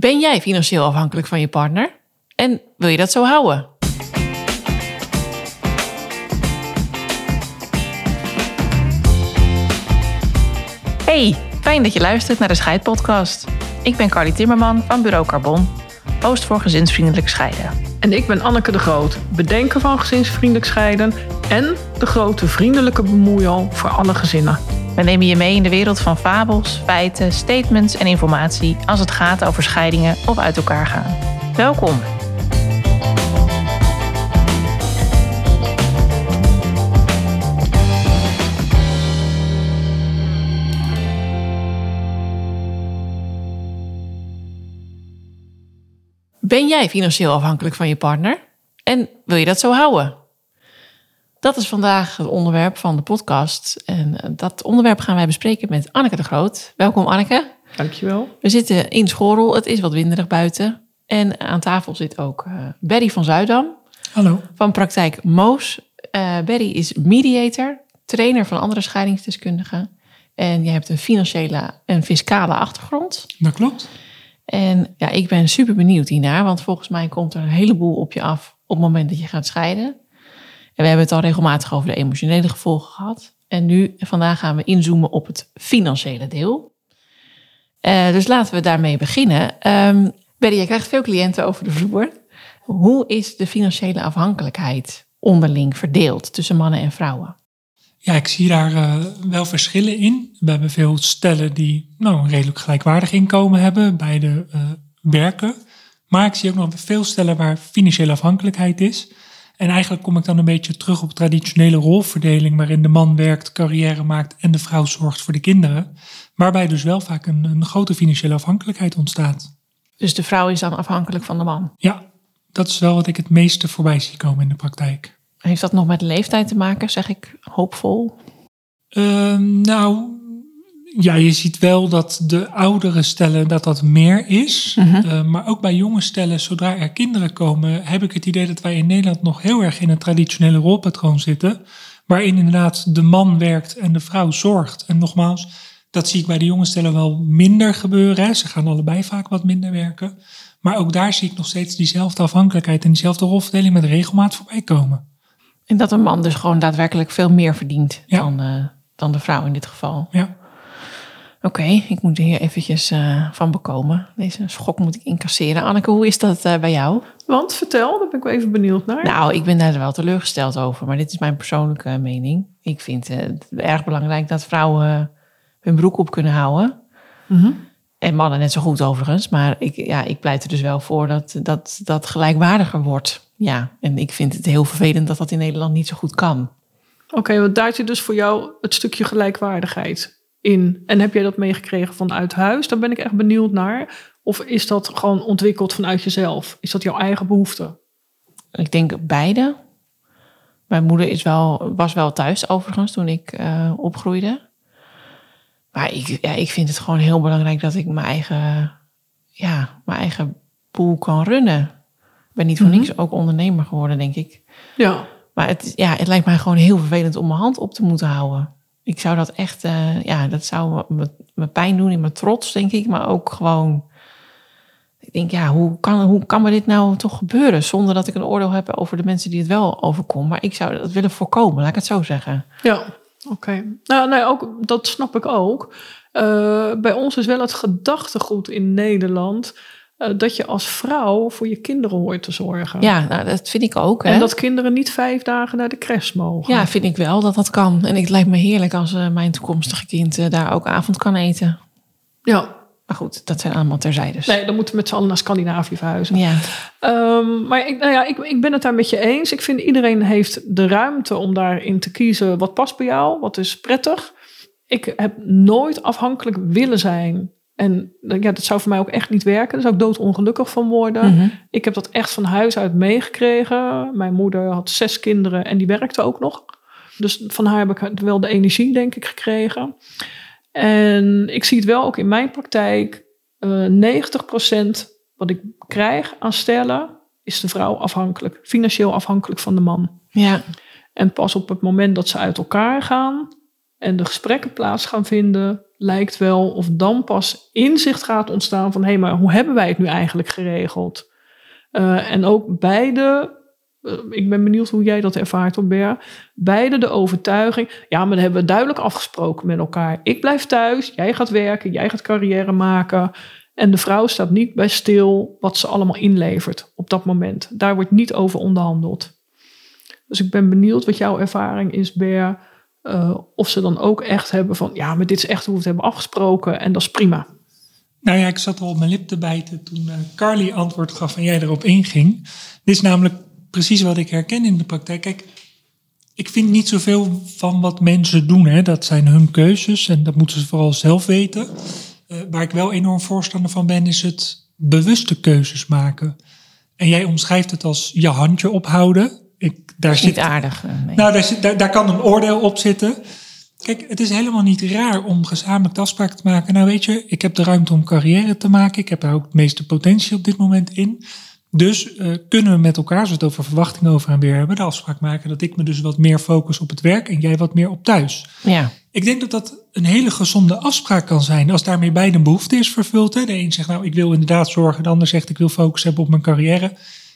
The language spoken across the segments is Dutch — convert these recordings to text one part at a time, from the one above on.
Ben jij financieel afhankelijk van je partner? En wil je dat zo houden? Hey, fijn dat je luistert naar de Scheidpodcast. Ik ben Carly Timmerman van Bureau Carbon, host voor gezinsvriendelijk scheiden. En ik ben Anneke de Groot, bedenker van gezinsvriendelijk scheiden en de grote vriendelijke bemoeial voor alle gezinnen. We nemen je mee in de wereld van fabels, feiten, statements en informatie als het gaat over scheidingen of uit elkaar gaan. Welkom. Ben jij financieel afhankelijk van je partner? En wil je dat zo houden? Dat is vandaag het onderwerp van de podcast. En eh, dat onderwerp gaan wij bespreken met Anneke de Groot. Welkom Anneke. Dankjewel. We zitten in Schorrel. Het is wat winderig buiten. En aan tafel zit ook uh, Berry van Zuidam. Hallo. Van praktijk Moos. Uh, Berry is mediator, trainer van andere scheidingsdeskundigen. En je hebt een financiële en fiscale achtergrond. Dat klopt. En ja, ik ben super benieuwd hiernaar, want volgens mij komt er een heleboel op je af op het moment dat je gaat scheiden. We hebben het al regelmatig over de emotionele gevolgen gehad. En nu, vandaag gaan we inzoomen op het financiële deel. Uh, dus laten we daarmee beginnen. Um, Betty, je krijgt veel cliënten over de vloer. Hoe is de financiële afhankelijkheid onderling verdeeld tussen mannen en vrouwen? Ja, ik zie daar uh, wel verschillen in. We hebben veel stellen die nou, een redelijk gelijkwaardig inkomen hebben, beide uh, werken. Maar ik zie ook nog veel stellen waar financiële afhankelijkheid is. En eigenlijk kom ik dan een beetje terug op traditionele rolverdeling, waarin de man werkt, carrière maakt en de vrouw zorgt voor de kinderen. Waarbij dus wel vaak een, een grote financiële afhankelijkheid ontstaat. Dus de vrouw is dan afhankelijk van de man? Ja, dat is wel wat ik het meeste voorbij zie komen in de praktijk. Heeft dat nog met leeftijd te maken, zeg ik hoopvol? Uh, nou, ja, je ziet wel dat de oudere stellen dat dat meer is. Uh -huh. uh, maar ook bij jonge stellen, zodra er kinderen komen, heb ik het idee dat wij in Nederland nog heel erg in een traditionele rolpatroon zitten. Waarin inderdaad de man werkt en de vrouw zorgt. En nogmaals, dat zie ik bij de jonge stellen wel minder gebeuren. Hè. Ze gaan allebei vaak wat minder werken. Maar ook daar zie ik nog steeds diezelfde afhankelijkheid en diezelfde rolverdeling met regelmaat voorbij komen. En dat een man dus gewoon daadwerkelijk veel meer verdient ja. dan, uh, dan de vrouw in dit geval. Ja. Oké, okay, ik moet hier eventjes uh, van bekomen. Deze schok moet ik incasseren. Anneke, hoe is dat uh, bij jou? Want vertel, daar ben ik wel even benieuwd naar. Nou, ik ben daar wel teleurgesteld over, maar dit is mijn persoonlijke mening. Ik vind het erg belangrijk dat vrouwen hun broek op kunnen houden. Mm -hmm. En mannen net zo goed overigens. Maar ik, ja, ik pleit er dus wel voor dat dat, dat gelijkwaardiger wordt. Ja, en ik vind het heel vervelend dat dat in Nederland niet zo goed kan. Oké, okay, want daar zit dus voor jou het stukje gelijkwaardigheid in. En heb jij dat meegekregen vanuit huis? Daar ben ik echt benieuwd naar. Of is dat gewoon ontwikkeld vanuit jezelf? Is dat jouw eigen behoefte? Ik denk beide. Mijn moeder is wel, was wel thuis overigens toen ik uh, opgroeide. Maar ik, ja, ik vind het gewoon heel belangrijk dat ik mijn eigen, ja, mijn eigen boel kan runnen. Ik ben niet voor mm -hmm. niks ook ondernemer geworden, denk ik. Ja. Maar het, ja, het lijkt mij gewoon heel vervelend om mijn hand op te moeten houden. Ik zou dat echt, uh, ja, dat zou me, pijn doen in mijn trots, denk ik. Maar ook gewoon, ik denk, ja, hoe kan, hoe kan me dit nou toch gebeuren? Zonder dat ik een oordeel heb over de mensen die het wel overkomen. Maar ik zou dat willen voorkomen, laat ik het zo zeggen. Ja, oké. Nou, nee, ook, dat snap ik ook. Uh, bij ons is wel het gedachtegoed in Nederland dat je als vrouw voor je kinderen hoort te zorgen. Ja, nou, dat vind ik ook. Hè? En dat kinderen niet vijf dagen naar de crash mogen. Ja, vind ik wel dat dat kan. En het lijkt me heerlijk als uh, mijn toekomstige kind uh, daar ook avond kan eten. Ja. Maar goed, dat zijn allemaal terzijdes. Nee, dan moeten we met z'n allen naar Scandinavië verhuizen. Ja. Um, maar ik, nou ja, ik, ik ben het daar met je eens. Ik vind iedereen heeft de ruimte om daarin te kiezen wat past bij jou, wat is prettig. Ik heb nooit afhankelijk willen zijn en ja, dat zou voor mij ook echt niet werken. Daar zou ik doodongelukkig van worden. Mhm. Ik heb dat echt van huis uit meegekregen. Mijn moeder had zes kinderen en die werkte ook nog. Dus van haar heb ik wel de energie, denk ik, gekregen. En ik zie het wel ook in mijn praktijk. Uh, 90% wat ik krijg aan stellen, is de vrouw afhankelijk. Financieel afhankelijk van de man. Ja. En pas op het moment dat ze uit elkaar gaan, en de gesprekken plaats gaan vinden, lijkt wel of dan pas inzicht gaat ontstaan van hé, hey, maar hoe hebben wij het nu eigenlijk geregeld? Uh, en ook beide, uh, ik ben benieuwd hoe jij dat ervaart, Robert. Beide de overtuiging, ja, maar dat hebben we duidelijk afgesproken met elkaar. Ik blijf thuis, jij gaat werken, jij gaat carrière maken. En de vrouw staat niet bij stil wat ze allemaal inlevert op dat moment. Daar wordt niet over onderhandeld. Dus ik ben benieuwd wat jouw ervaring is, Ber. Uh, of ze dan ook echt hebben van, ja, maar dit is echt hoe we het hebben afgesproken en dat is prima. Nou ja, ik zat al op mijn lip te bijten toen uh, Carly antwoord gaf en jij erop inging. Dit is namelijk precies wat ik herken in de praktijk. Kijk, ik vind niet zoveel van wat mensen doen. Hè. Dat zijn hun keuzes en dat moeten ze vooral zelf weten. Uh, waar ik wel enorm voorstander van ben, is het bewuste keuzes maken. En jij omschrijft het als je handje ophouden. Ik, daar zit, niet aardig. Nee. Nou, daar, zit, daar, daar kan een oordeel op zitten. Kijk, het is helemaal niet raar om gezamenlijk de afspraak te maken. Nou weet je, ik heb de ruimte om carrière te maken. Ik heb daar ook het meeste potentie op dit moment in. Dus uh, kunnen we met elkaar, als we het over verwachtingen over en weer hebben, de afspraak maken dat ik me dus wat meer focus op het werk en jij wat meer op thuis. Ja. Ik denk dat dat een hele gezonde afspraak kan zijn als daarmee beide een behoefte is vervuld. Hè. De een zegt nou ik wil inderdaad zorgen, de ander zegt ik wil focus hebben op mijn carrière.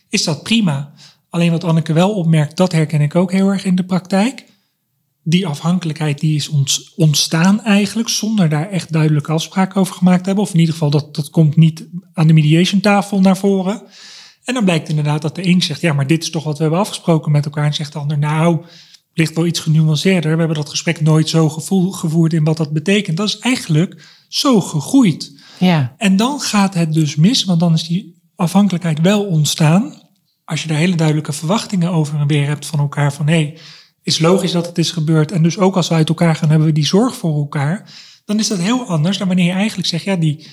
Is dat prima. Alleen wat Anneke wel opmerkt, dat herken ik ook heel erg in de praktijk die afhankelijkheid die is ontstaan eigenlijk zonder daar echt duidelijke afspraken over gemaakt te hebben. Of in ieder geval dat, dat komt niet aan de mediation tafel naar voren. En dan blijkt inderdaad dat de een zegt, ja, maar dit is toch wat we hebben afgesproken met elkaar. En zegt de ander, nou, ligt wel iets genuanceerder. We hebben dat gesprek nooit zo gevoel, gevoerd in wat dat betekent. Dat is eigenlijk zo gegroeid. Ja. En dan gaat het dus mis, want dan is die afhankelijkheid wel ontstaan. Als je daar hele duidelijke verwachtingen over en weer hebt van elkaar van hé, hey, is logisch dat het is gebeurd. En dus ook als we uit elkaar gaan, hebben we die zorg voor elkaar. Dan is dat heel anders dan wanneer je eigenlijk zegt, ja, die,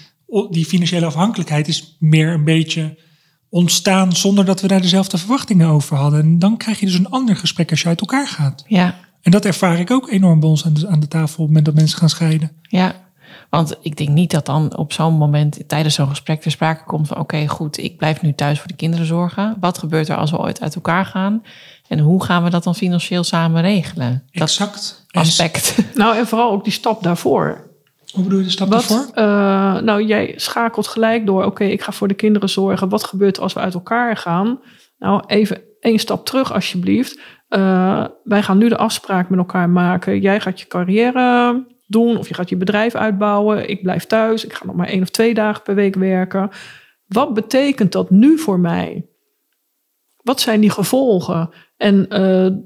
die financiële afhankelijkheid is meer een beetje ontstaan zonder dat we daar dezelfde verwachtingen over hadden. En dan krijg je dus een ander gesprek als je uit elkaar gaat. Ja. En dat ervaar ik ook enorm bij ons aan de, aan de tafel op het moment dat mensen gaan scheiden. Ja, want ik denk niet dat dan op zo'n moment tijdens zo'n gesprek ter sprake komt van oké, goed, ik blijf nu thuis voor de kinderen zorgen. Wat gebeurt er als we ooit uit elkaar gaan? En hoe gaan we dat dan financieel samen regelen? Dat exact. aspect. Nou, en vooral ook die stap daarvoor. Hoe bedoel je de stap Wat, daarvoor? Uh, nou, jij schakelt gelijk door, oké, ik ga voor de kinderen zorgen. Wat gebeurt er als we uit elkaar gaan? Nou, even één stap terug alsjeblieft. Uh, wij gaan nu de afspraak met elkaar maken. Jij gaat je carrière doen of je gaat je bedrijf uitbouwen. Ik blijf thuis. Ik ga nog maar één of twee dagen per week werken. Wat betekent dat nu voor mij? Wat zijn die gevolgen? En uh,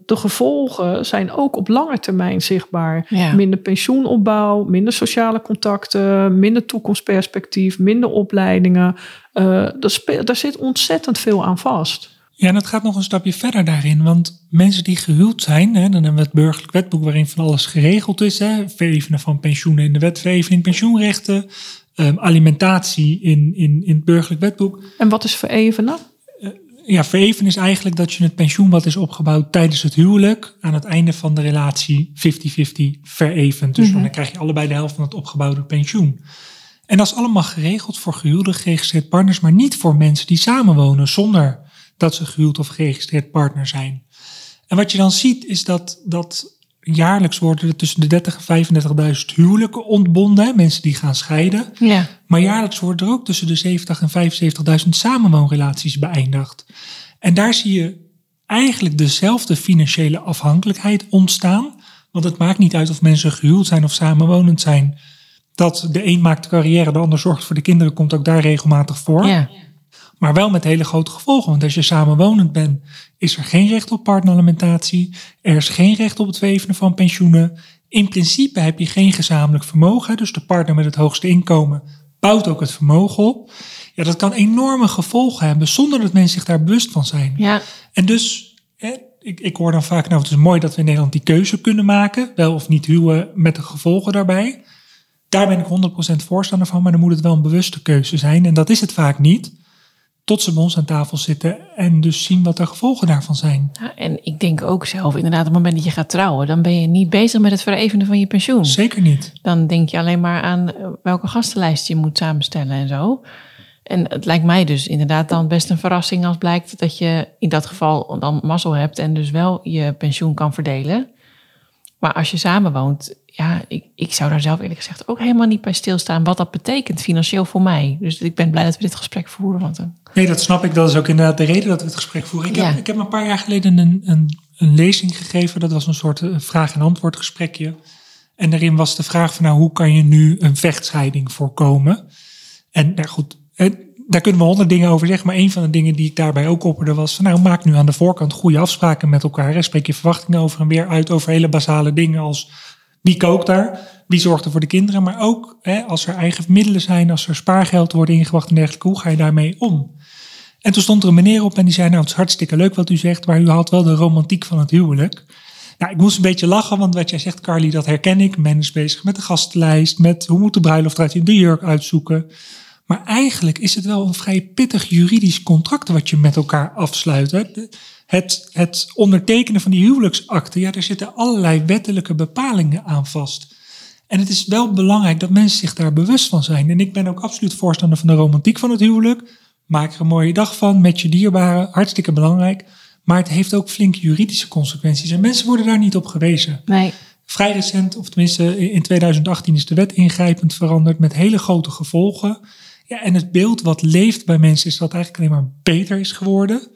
de gevolgen zijn ook op lange termijn zichtbaar. Ja. Minder pensioenopbouw, minder sociale contacten, minder toekomstperspectief, minder opleidingen. Uh, daar, daar zit ontzettend veel aan vast. Ja, en het gaat nog een stapje verder daarin. Want mensen die gehuwd zijn, hè, dan hebben we het burgerlijk wetboek waarin van alles geregeld is. Hè, verevenen van pensioenen in de wet, verevening pensioenrechten, um, alimentatie in, in, in het burgerlijk wetboek. En wat is verevenen? Uh, ja, verevenen is eigenlijk dat je het pensioen wat is opgebouwd tijdens het huwelijk aan het einde van de relatie 50-50 verevent. Dus mm -hmm. dan krijg je allebei de helft van het opgebouwde pensioen. En dat is allemaal geregeld voor gehuwde geregistreerd partners, maar niet voor mensen die samenwonen zonder dat ze gehuwd of geregistreerd partner zijn. En wat je dan ziet is dat, dat jaarlijks worden er tussen de 30 en 35.000 huwelijken ontbonden. Mensen die gaan scheiden. Ja. Maar jaarlijks worden er ook tussen de 70 en 75.000 samenwoonrelaties beëindigd. En daar zie je eigenlijk dezelfde financiële afhankelijkheid ontstaan. Want het maakt niet uit of mensen gehuwd zijn of samenwonend zijn. Dat de een maakt de carrière, de ander zorgt voor de kinderen, komt ook daar regelmatig voor. Ja. Maar wel met hele grote gevolgen. Want als je samenwonend bent, is er geen recht op partneralimentatie. Er is geen recht op het verevenen van pensioenen. In principe heb je geen gezamenlijk vermogen. Dus de partner met het hoogste inkomen bouwt ook het vermogen op. Ja, dat kan enorme gevolgen hebben zonder dat mensen zich daar bewust van zijn. Ja. En dus, hè, ik, ik hoor dan vaak, nou het is mooi dat we in Nederland die keuze kunnen maken. Wel of niet huwen met de gevolgen daarbij. Daar ben ik 100% voorstander van, maar dan moet het wel een bewuste keuze zijn. En dat is het vaak niet tot ze bij ons aan tafel zitten en dus zien wat de gevolgen daarvan zijn. Ja, en ik denk ook zelf, inderdaad, op het moment dat je gaat trouwen, dan ben je niet bezig met het verevenen van je pensioen. Zeker niet. Dan denk je alleen maar aan welke gastenlijst je moet samenstellen en zo. En het lijkt mij dus inderdaad dan best een verrassing als blijkt dat je in dat geval dan mazzel hebt en dus wel je pensioen kan verdelen. Maar als je samenwoont, ja, ik, ik zou daar zelf eerlijk gezegd ook helemaal niet bij stilstaan wat dat betekent financieel voor mij. Dus ik ben blij dat we dit gesprek voeren. Want dan... Nee, dat snap ik. Dat is ook inderdaad de reden dat we het gesprek voeren. Ik, Ja. heb, ik heb een paar jaar geleden een, een, een lezing gegeven. Dat was een soort eh, vraag- en antwoord gesprekje. En daarin was de vraag van nou, hoe kan je nu een vechtscheiding voorkomen? En nou goed, eh, daar kunnen we honderd dingen over zeggen. Maar een van de dingen die ik daarbij ook opperde was van nou, maak nu aan de voorkant goede afspraken met elkaar. Hè. Spreek je verwachtingen over en weer uit over hele basale dingen als wie kookt daar? Wie zorgt er voor de kinderen? Maar ook hè, als er eigen middelen zijn, als er spaargeld wordt ingewacht en dergelijke, hoe ga je daarmee om? En toen stond er een meneer op en die zei, nou het is hartstikke leuk wat u zegt, maar u haalt wel de romantiek van het huwelijk. Nou, ik moest een beetje lachen, want wat jij zegt, Carly, dat herken ik. Men is bezig met de gastenlijst, met hoe moet de bruiloft eruit de jurk uitzoeken. Maar eigenlijk is het wel een vrij pittig juridisch contract wat je met elkaar afsluit. Hè? Het, het ondertekenen van die huwelijksakte, ja, daar zitten allerlei wettelijke bepalingen aan vast. En het is wel belangrijk dat mensen zich daar bewust van zijn. En ik ben ook absoluut voorstander van de romantiek van het huwelijk. Maak er een mooie dag van met je dierbaren, hartstikke belangrijk. Maar het heeft ook flink juridische consequenties. En mensen worden daar niet op gewezen. Nee, Vrij recent, of tenminste in 2018 is de wet ingrijpend veranderd met hele grote gevolgen. Ja, en het beeld wat leeft bij mensen is dat eigenlijk alleen maar beter is geworden.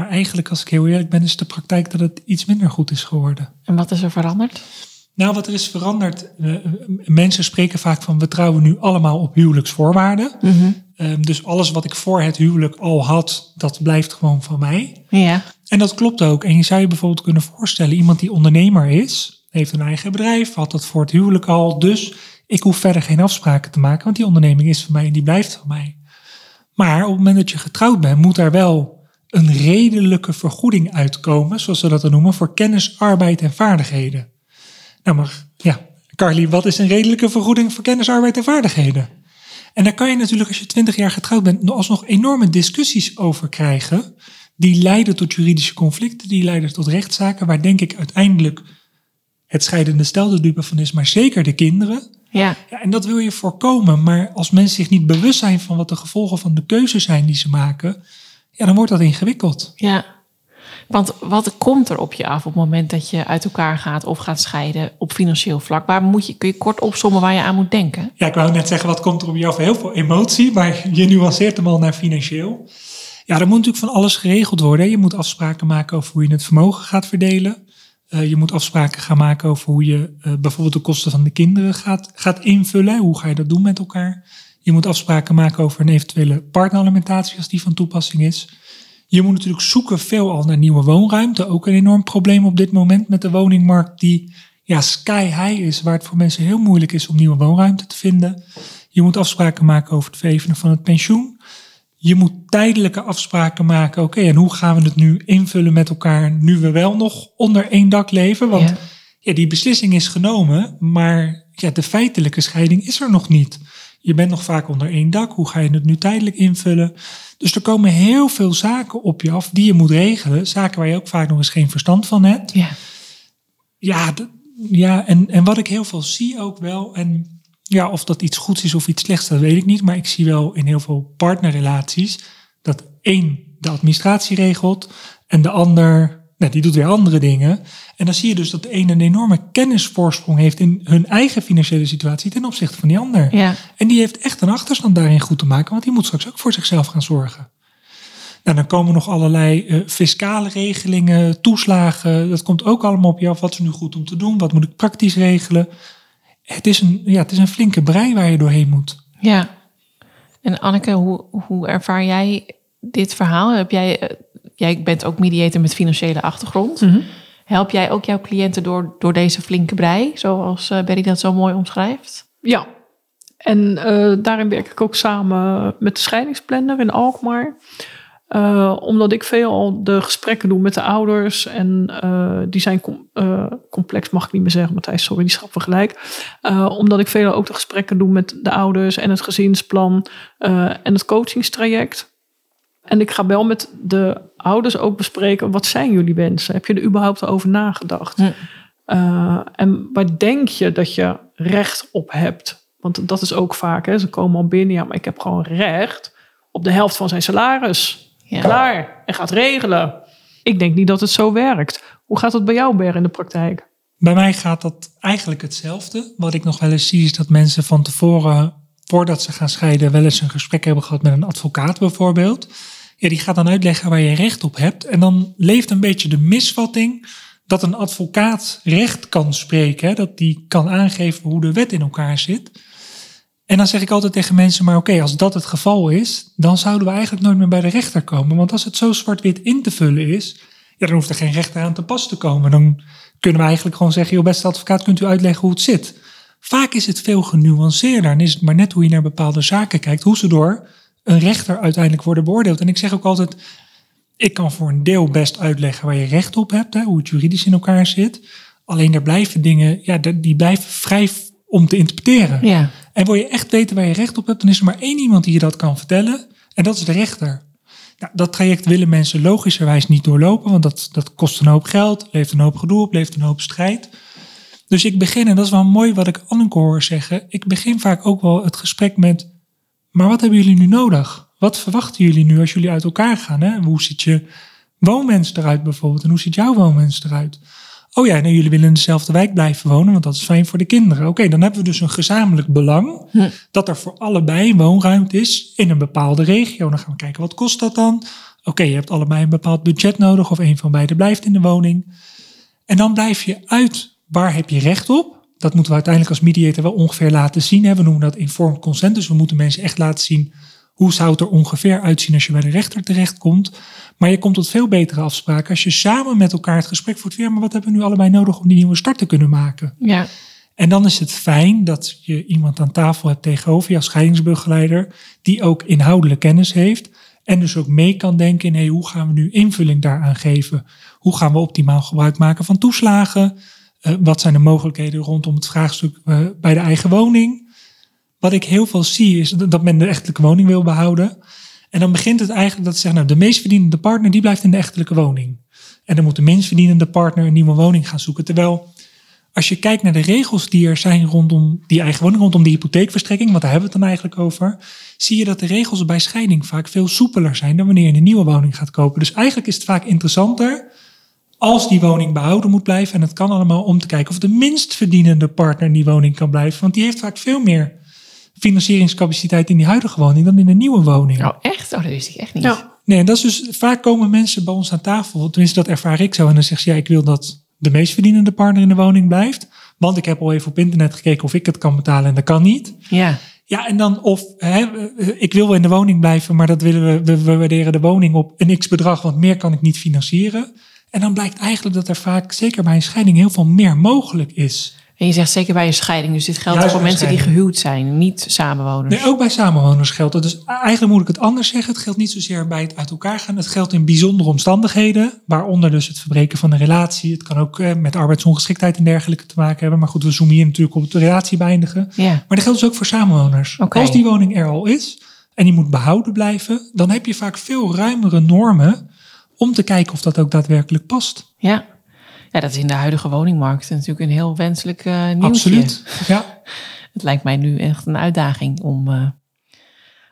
Maar eigenlijk, als ik heel eerlijk ben, is de praktijk dat het iets minder goed is geworden. en wat is er veranderd? Nou, wat er is veranderd, eh, mensen spreken vaak van we trouwen nu allemaal op huwelijksvoorwaarden. Ehm, dus alles wat ik voor het huwelijk al had, dat blijft gewoon van mij. Ja, En dat klopt ook. En je zou je bijvoorbeeld kunnen voorstellen, iemand die ondernemer is, heeft een eigen bedrijf, had dat voor het huwelijk al. Dus ik hoef verder geen afspraken te maken, want die onderneming is van mij en die blijft van mij. Maar op het moment dat je getrouwd bent, moet daar wel een redelijke vergoeding uitkomen, zoals we dat dan noemen, voor kennis, arbeid en vaardigheden. Nou, maar ja, Carly, wat is een redelijke vergoeding voor kennis, arbeid en vaardigheden? En daar kan je natuurlijk, als je twintig jaar getrouwd bent, alsnog enorme discussies over krijgen. Die leiden tot juridische conflicten, die leiden tot rechtszaken, waar denk ik uiteindelijk het scheidende stel de dupe van is, maar zeker de kinderen. ja, Ja, en dat wil je voorkomen. Maar als mensen zich niet bewust zijn van wat de gevolgen van de keuzes zijn die ze maken, ja, dan wordt dat ingewikkeld. ja. Want wat komt er op je af op het moment dat je uit elkaar gaat of gaat scheiden op financieel vlak? Waar moet je, kun je kort opzommen waar je aan moet denken? Ja, ik wou net zeggen, wat komt er op je af? Heel veel emotie, maar je nuanceert hem al naar financieel. Ja, er moet natuurlijk van alles geregeld worden. Je moet afspraken maken over hoe je het vermogen gaat verdelen. Eh, je moet afspraken gaan maken over hoe je eh, bijvoorbeeld de kosten van de kinderen gaat, gaat invullen. Hoe ga je dat doen met elkaar? Je moet afspraken maken over een eventuele partneralimentatie als die van toepassing is. Je moet natuurlijk zoeken veelal naar nieuwe woonruimte. Ook een enorm probleem op dit moment met de woningmarkt die ja, sky high is. Waar het voor mensen heel moeilijk is om nieuwe woonruimte te vinden. Je moet afspraken maken over het verhevenen van het pensioen. Je moet tijdelijke afspraken maken. Oké, en hoe gaan we het nu invullen met elkaar nu we wel nog onder één dak leven? Want Ja. ja, die beslissing is genomen, maar ja, de feitelijke scheiding is er nog niet. Je bent nog vaak onder één dak. Hoe ga je het nu tijdelijk invullen? Dus er komen heel veel zaken op je af die je moet regelen. Zaken waar je ook vaak nog eens geen verstand van hebt. Ja, Ja, ja en, en wat ik heel veel zie ook wel. En ja, of dat iets goeds is of iets slechts, dat weet ik niet. Maar ik zie wel in heel veel partnerrelaties dat één de administratie regelt en de ander, nou, die doet weer andere dingen. En dan zie je dus dat de een een enorme kennisvoorsprong heeft in hun eigen financiële situatie ten opzichte van die ander. ja, En die heeft echt een achterstand daarin goed te maken, want die moet straks ook voor zichzelf gaan zorgen. Nou, dan komen nog allerlei eh, fiscale regelingen, toeslagen. Dat komt ook allemaal op je af. Wat is nu goed om te doen? Wat moet ik praktisch regelen? Het is een, ja, het is een flinke brei waar je doorheen moet. ja. En Anneke, hoe, hoe ervaar jij dit verhaal? Heb jij, eh, jij bent ook mediator met financiële achtergrond. Help jij ook jouw cliënten door, door deze flinke brei, zoals eh, Berry dat zo mooi omschrijft? Ja, en eh, daarin werk ik ook samen met de scheidingsplanner in Alkmaar. Eh, omdat ik veel de gesprekken doe met de ouders. En die zijn com- complex, mag ik niet meer zeggen, Matthijs, sorry, die schrappen gelijk. Eh, omdat ik veel ook de gesprekken doe met de ouders en het gezinsplan en het coachingstraject. En ik ga wel met de ouders ook bespreken, wat zijn jullie wensen? Heb je er überhaupt over nagedacht? Hm. Uh, en waar denk je dat je recht op hebt? Want dat is ook vaak, hè? ze komen al binnen, ja, maar ik heb gewoon recht op de helft van zijn salaris. Ja. Klaar, en gaat regelen. Ik denk niet dat het zo werkt. Hoe gaat het bij jou, Ber, in de praktijk? Bij mij gaat dat eigenlijk hetzelfde. Wat ik nog wel eens zie is dat mensen van tevoren, voordat ze gaan scheiden, wel eens een gesprek hebben gehad met een advocaat bijvoorbeeld. Ja, die gaat dan uitleggen waar je recht op hebt. En dan leeft een beetje de misvatting dat een advocaat recht kan spreken. Dat die kan aangeven hoe de wet in elkaar zit. En dan zeg ik altijd tegen mensen, maar oké, als dat het geval is, dan zouden we eigenlijk nooit meer bij de rechter komen. Want als het zo zwart-wit in te vullen is, ja, dan hoeft er geen rechter aan te pas te komen. Dan kunnen we eigenlijk gewoon zeggen, joh, beste advocaat, kunt u uitleggen hoe het zit? Vaak is het veel genuanceerder en is het maar net hoe je naar bepaalde zaken kijkt, hoe ze door een rechter uiteindelijk worden beoordeeld. En ik zeg ook altijd, ik kan voor een deel best uitleggen waar je recht op hebt, hè, hoe het juridisch in elkaar zit. Alleen er blijven dingen, ja, die blijven vrij om te interpreteren. Ja. En wil je echt weten waar je recht op hebt, dan is er maar één iemand die je dat kan vertellen. En dat is de rechter. Nou, dat traject willen mensen logischerwijs niet doorlopen, want dat, dat kost een hoop geld, levert een hoop gedoe op, levert een hoop strijd. Dus ik begin, en dat is wel mooi wat ik Anneke hoor zeggen, ik begin vaak ook wel het gesprek met, maar wat hebben jullie nu nodig? Wat verwachten jullie nu als jullie uit elkaar gaan? Hè? Hoe ziet je woonmens eruit bijvoorbeeld en hoe ziet jouw woonmens eruit? Oh ja, nou, jullie willen in dezelfde wijk blijven wonen, want dat is fijn voor de kinderen. Oké, dan hebben we dus een gezamenlijk belang Hm. dat er voor allebei woonruimte is in een bepaalde regio. Dan gaan we kijken, wat kost dat dan? Oké, je hebt allebei een bepaald budget nodig of een van beiden blijft in de woning. En dan blijf je uit, waar heb je recht op? Dat moeten we uiteindelijk als mediator wel ongeveer laten zien. Hè? We noemen dat informed consent, dus we moeten mensen echt laten zien hoe zou het er ongeveer uitzien als je bij de rechter terechtkomt. Maar je komt tot veel betere afspraken als je samen met elkaar het gesprek voert. Ja, maar wat hebben we nu allebei nodig om die nieuwe start te kunnen maken? Ja. En dan is het fijn dat je iemand aan tafel hebt tegenover je als scheidingsbegeleider, die ook inhoudelijk kennis heeft. En dus ook mee kan denken in hey, hoe gaan we nu invulling daaraan geven? Hoe gaan we optimaal gebruik maken van toeslagen? Uh, wat zijn de mogelijkheden rondom het vraagstuk uh, bij de eigen woning? Wat ik heel veel zie is dat men de echtelijke woning wil behouden. En dan begint het eigenlijk dat ze zeggen, nou, de meest verdienende partner die blijft in de echtelijke woning. En dan moet de minst verdienende partner een nieuwe woning gaan zoeken. Terwijl als je kijkt naar de regels die er zijn rondom die eigen woning, rondom die hypotheekverstrekking, want daar hebben we het dan eigenlijk over, zie je dat de regels bij scheiding vaak veel soepeler zijn dan wanneer je een nieuwe woning gaat kopen. Dus eigenlijk is het vaak interessanter als die woning behouden moet blijven. En het kan allemaal om te kijken of de minst verdienende partner in die woning kan blijven. Want die heeft vaak veel meer financieringscapaciteit in die huidige woning dan in een nieuwe woning. Oh, echt? Oh, dat wist ik echt niet. Ja. Nee, en dat is dus vaak komen mensen bij ons aan tafel, tenminste dat ervaar ik zo, en dan zegt ze ja, ik wil dat de meest verdienende partner in de woning blijft, want ik heb al even op internet gekeken of ik het kan betalen en dat kan niet. Ja. Ja, en dan of hè, ik wil wel in de woning blijven, maar dat willen we, we, we waarderen de woning op een x bedrag, want meer kan ik niet financieren. En dan blijkt eigenlijk dat er vaak, zeker bij een scheiding, heel veel meer mogelijk is. En je zegt zeker bij een scheiding, dus dit geldt voor mensen die gehuwd zijn, niet samenwoners. Nee, ook bij samenwoners geldt dat. Dus eigenlijk moet ik het anders zeggen. Het geldt niet zozeer bij het uit elkaar gaan. Het geldt in bijzondere omstandigheden, waaronder dus het verbreken van een relatie. Het kan ook eh, met arbeidsongeschiktheid en dergelijke te maken hebben. Maar goed, we zoomen hier natuurlijk op de relatie beëindigen. Ja. Maar dat geldt dus ook voor samenwoners. Als die woning er al is en die moet behouden blijven, dan heb je vaak veel ruimere normen om te kijken of dat ook daadwerkelijk past. Ja. ja, dat is in de huidige woningmarkt natuurlijk een heel wenselijk eh nieuwtje. Absoluut. Ja. Het lijkt mij nu echt een uitdaging om eh,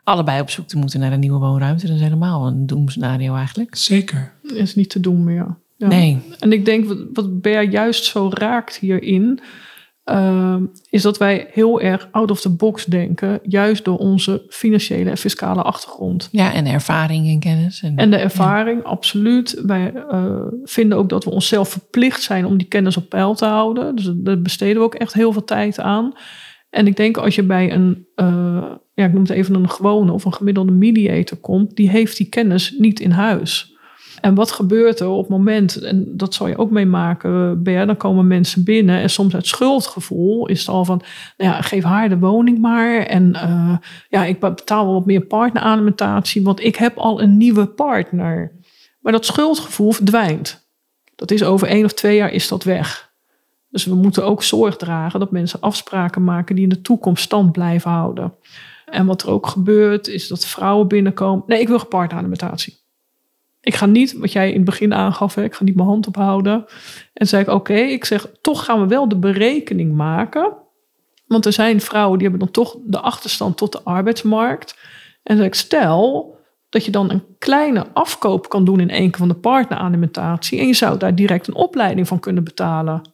allebei op zoek te moeten naar een nieuwe woonruimte. Dat is helemaal een doemscenario eigenlijk. Zeker. is niet te doen meer. Ja. Nee. En ik denk wat, wat Ber juist zo raakt hierin, ehm, is dat wij heel erg out of the box denken, juist door onze financiële en fiscale achtergrond. Ja, en ervaring en kennis. En, En de ervaring, absoluut. Wij eh, vinden ook dat we onszelf verplicht zijn om die kennis op peil te houden. Dus daar besteden we ook echt heel veel tijd aan. En ik denk als je bij een, eh, ja, ik noem het even een gewone of een gemiddelde mediator komt, die heeft die kennis niet in huis. En wat gebeurt er op het moment, en dat zal je ook meemaken, Ber, dan komen mensen binnen en soms uit schuldgevoel is het al van, nou ja, geef haar de woning maar en eh, ja, ik betaal wel wat meer partneralimentatie, want ik heb al een nieuwe partner. Maar dat schuldgevoel verdwijnt. Dat is over één of twee jaar is dat weg. Dus we moeten ook zorg dragen dat mensen afspraken maken die in de toekomst stand blijven houden. En wat er ook gebeurt, is dat vrouwen binnenkomen. Nee, ik wil geen partneralimentatie. Ik ga niet, wat jij in het begin aangaf, hè, ik ga niet mijn hand ophouden. En zei ik, oké, ik zeg, toch gaan we wel de berekening maken. Want er zijn vrouwen die hebben dan toch de achterstand tot de arbeidsmarkt. En zeg ik, stel dat je dan een kleine afkoop kan doen in één keer van de partneralimentatie. En je zou daar direct een opleiding van kunnen betalen.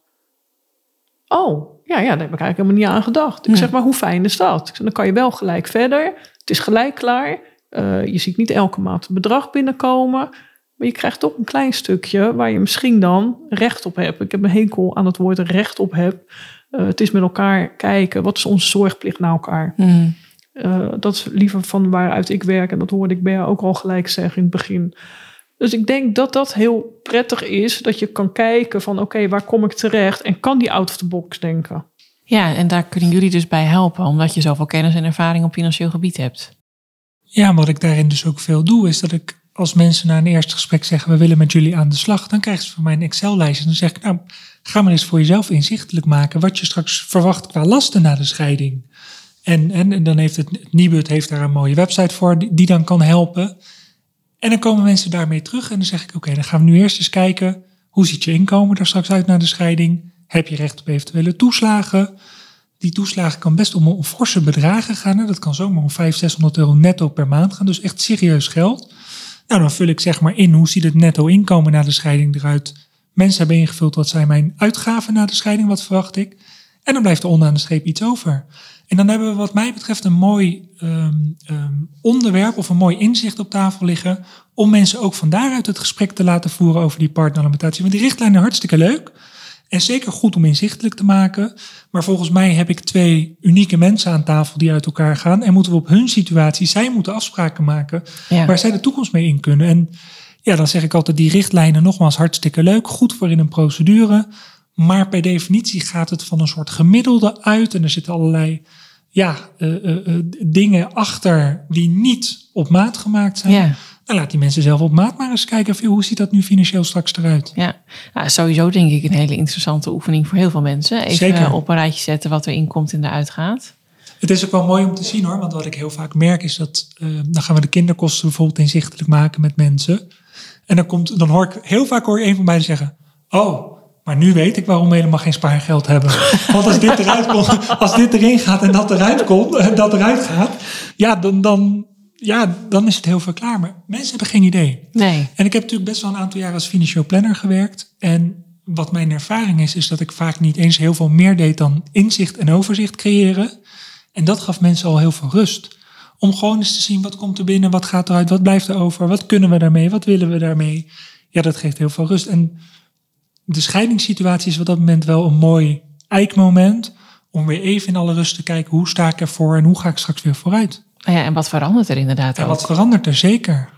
Oh, ja, ja, daar heb ik eigenlijk helemaal niet aan gedacht. Ik zeg maar, hoe fijn is dat? Ik zeg, dan kan je wel gelijk verder. Het is gelijk klaar. Eh, je ziet niet elke maand een bedrag binnenkomen. Maar je krijgt toch een klein stukje waar je misschien dan recht op hebt. Ik heb een hekel aan het woord recht op heb. Eh, het is met elkaar kijken. Wat is onze zorgplicht naar elkaar? Mhm. Eh, dat is liever van waaruit ik werk. En dat hoorde ik Bea ook al gelijk zeggen in het begin. Dus ik denk dat dat heel prettig is. Dat je kan kijken van oké, waar kom ik terecht? En kan die out of the box denken? Ja, en daar kunnen jullie dus bij helpen, omdat je zoveel kennis en ervaring op financieel gebied hebt. Ja, wat ik daarin dus ook veel doe, is dat ik als mensen na een eerste gesprek zeggen, we willen met jullie aan de slag, dan krijgen ze van mij een Excel-lijstje. En dan zeg ik, nou, ga maar eens voor jezelf inzichtelijk maken wat je straks verwacht qua lasten na de scheiding. En, en, en dan heeft het, het Nibud heeft daar een mooie website voor, die, die dan kan helpen. En dan komen mensen daarmee terug en dan zeg ik, oké, dan gaan we nu eerst eens kijken, hoe ziet je inkomen er straks uit na de scheiding? Heb je recht op eventuele toeslagen? Die toeslagen kan best om, om forse bedragen gaan. Dat kan zomaar om 500, 600 euro netto per maand gaan. Dus echt serieus geld. Nou, dan vul ik zeg maar in hoe ziet het netto inkomen na de scheiding eruit. Mensen hebben ingevuld wat zijn mijn uitgaven na de scheiding, wat verwacht ik. En dan blijft er onderaan de streep iets over. En dan hebben we wat mij betreft een mooi ehm, ehm, onderwerp of een mooi inzicht op tafel liggen. Om mensen ook van daaruit het gesprek te laten voeren over die partneralimentatie. Want die richtlijnen hartstikke leuk. En zeker goed om inzichtelijk te maken. Maar volgens mij heb ik twee unieke mensen aan tafel die uit elkaar gaan. En moeten we op hun situatie, zij moeten afspraken maken Ja. waar zij de toekomst mee in kunnen. En ja, dan zeg ik altijd, die richtlijnen nogmaals hartstikke leuk, goed voor in een procedure. Maar per definitie gaat het van een soort gemiddelde uit. En er zitten allerlei ja, eh, eh, eh, dingen achter die niet op maat gemaakt zijn. Ja, Dan laat die mensen zelf op maat maar eens kijken, van, hoe ziet dat nu financieel straks eruit? ja. Nou, sowieso denk ik een hele interessante oefening voor heel veel mensen. Even Zeker. op een rijtje zetten wat er inkomt en eruit gaat. Het is ook wel mooi om te zien hoor, want wat ik heel vaak merk is dat eh, dan gaan we de kinderkosten bijvoorbeeld inzichtelijk maken met mensen. En dan, komt, dan hoor ik heel vaak hoor je een van beiden zeggen: Oh, maar nu weet ik waarom we helemaal geen spaargeld hebben. Want als dit eruit komt, als dit erin gaat en dat eruit komt, en dat eruit gaat, ja dan, dan, ja, dan is het heel veel klaar. Maar mensen hebben geen idee. Nee. En ik heb natuurlijk best wel een aantal jaar als financieel planner gewerkt. En wat mijn ervaring is, is dat ik vaak niet eens heel veel meer deed dan inzicht en overzicht creëren. En dat gaf mensen al heel veel rust. Om gewoon eens te zien wat komt er binnen, wat gaat eruit, wat blijft er over, wat kunnen we daarmee, wat willen we daarmee. Ja, dat geeft heel veel rust. En de scheidingssituatie is op dat moment wel een mooi eikmoment. Om weer even in alle rust te kijken, hoe sta ik ervoor en hoe ga ik straks weer vooruit. Nou ja, en wat verandert er inderdaad En ook? wat verandert er zeker?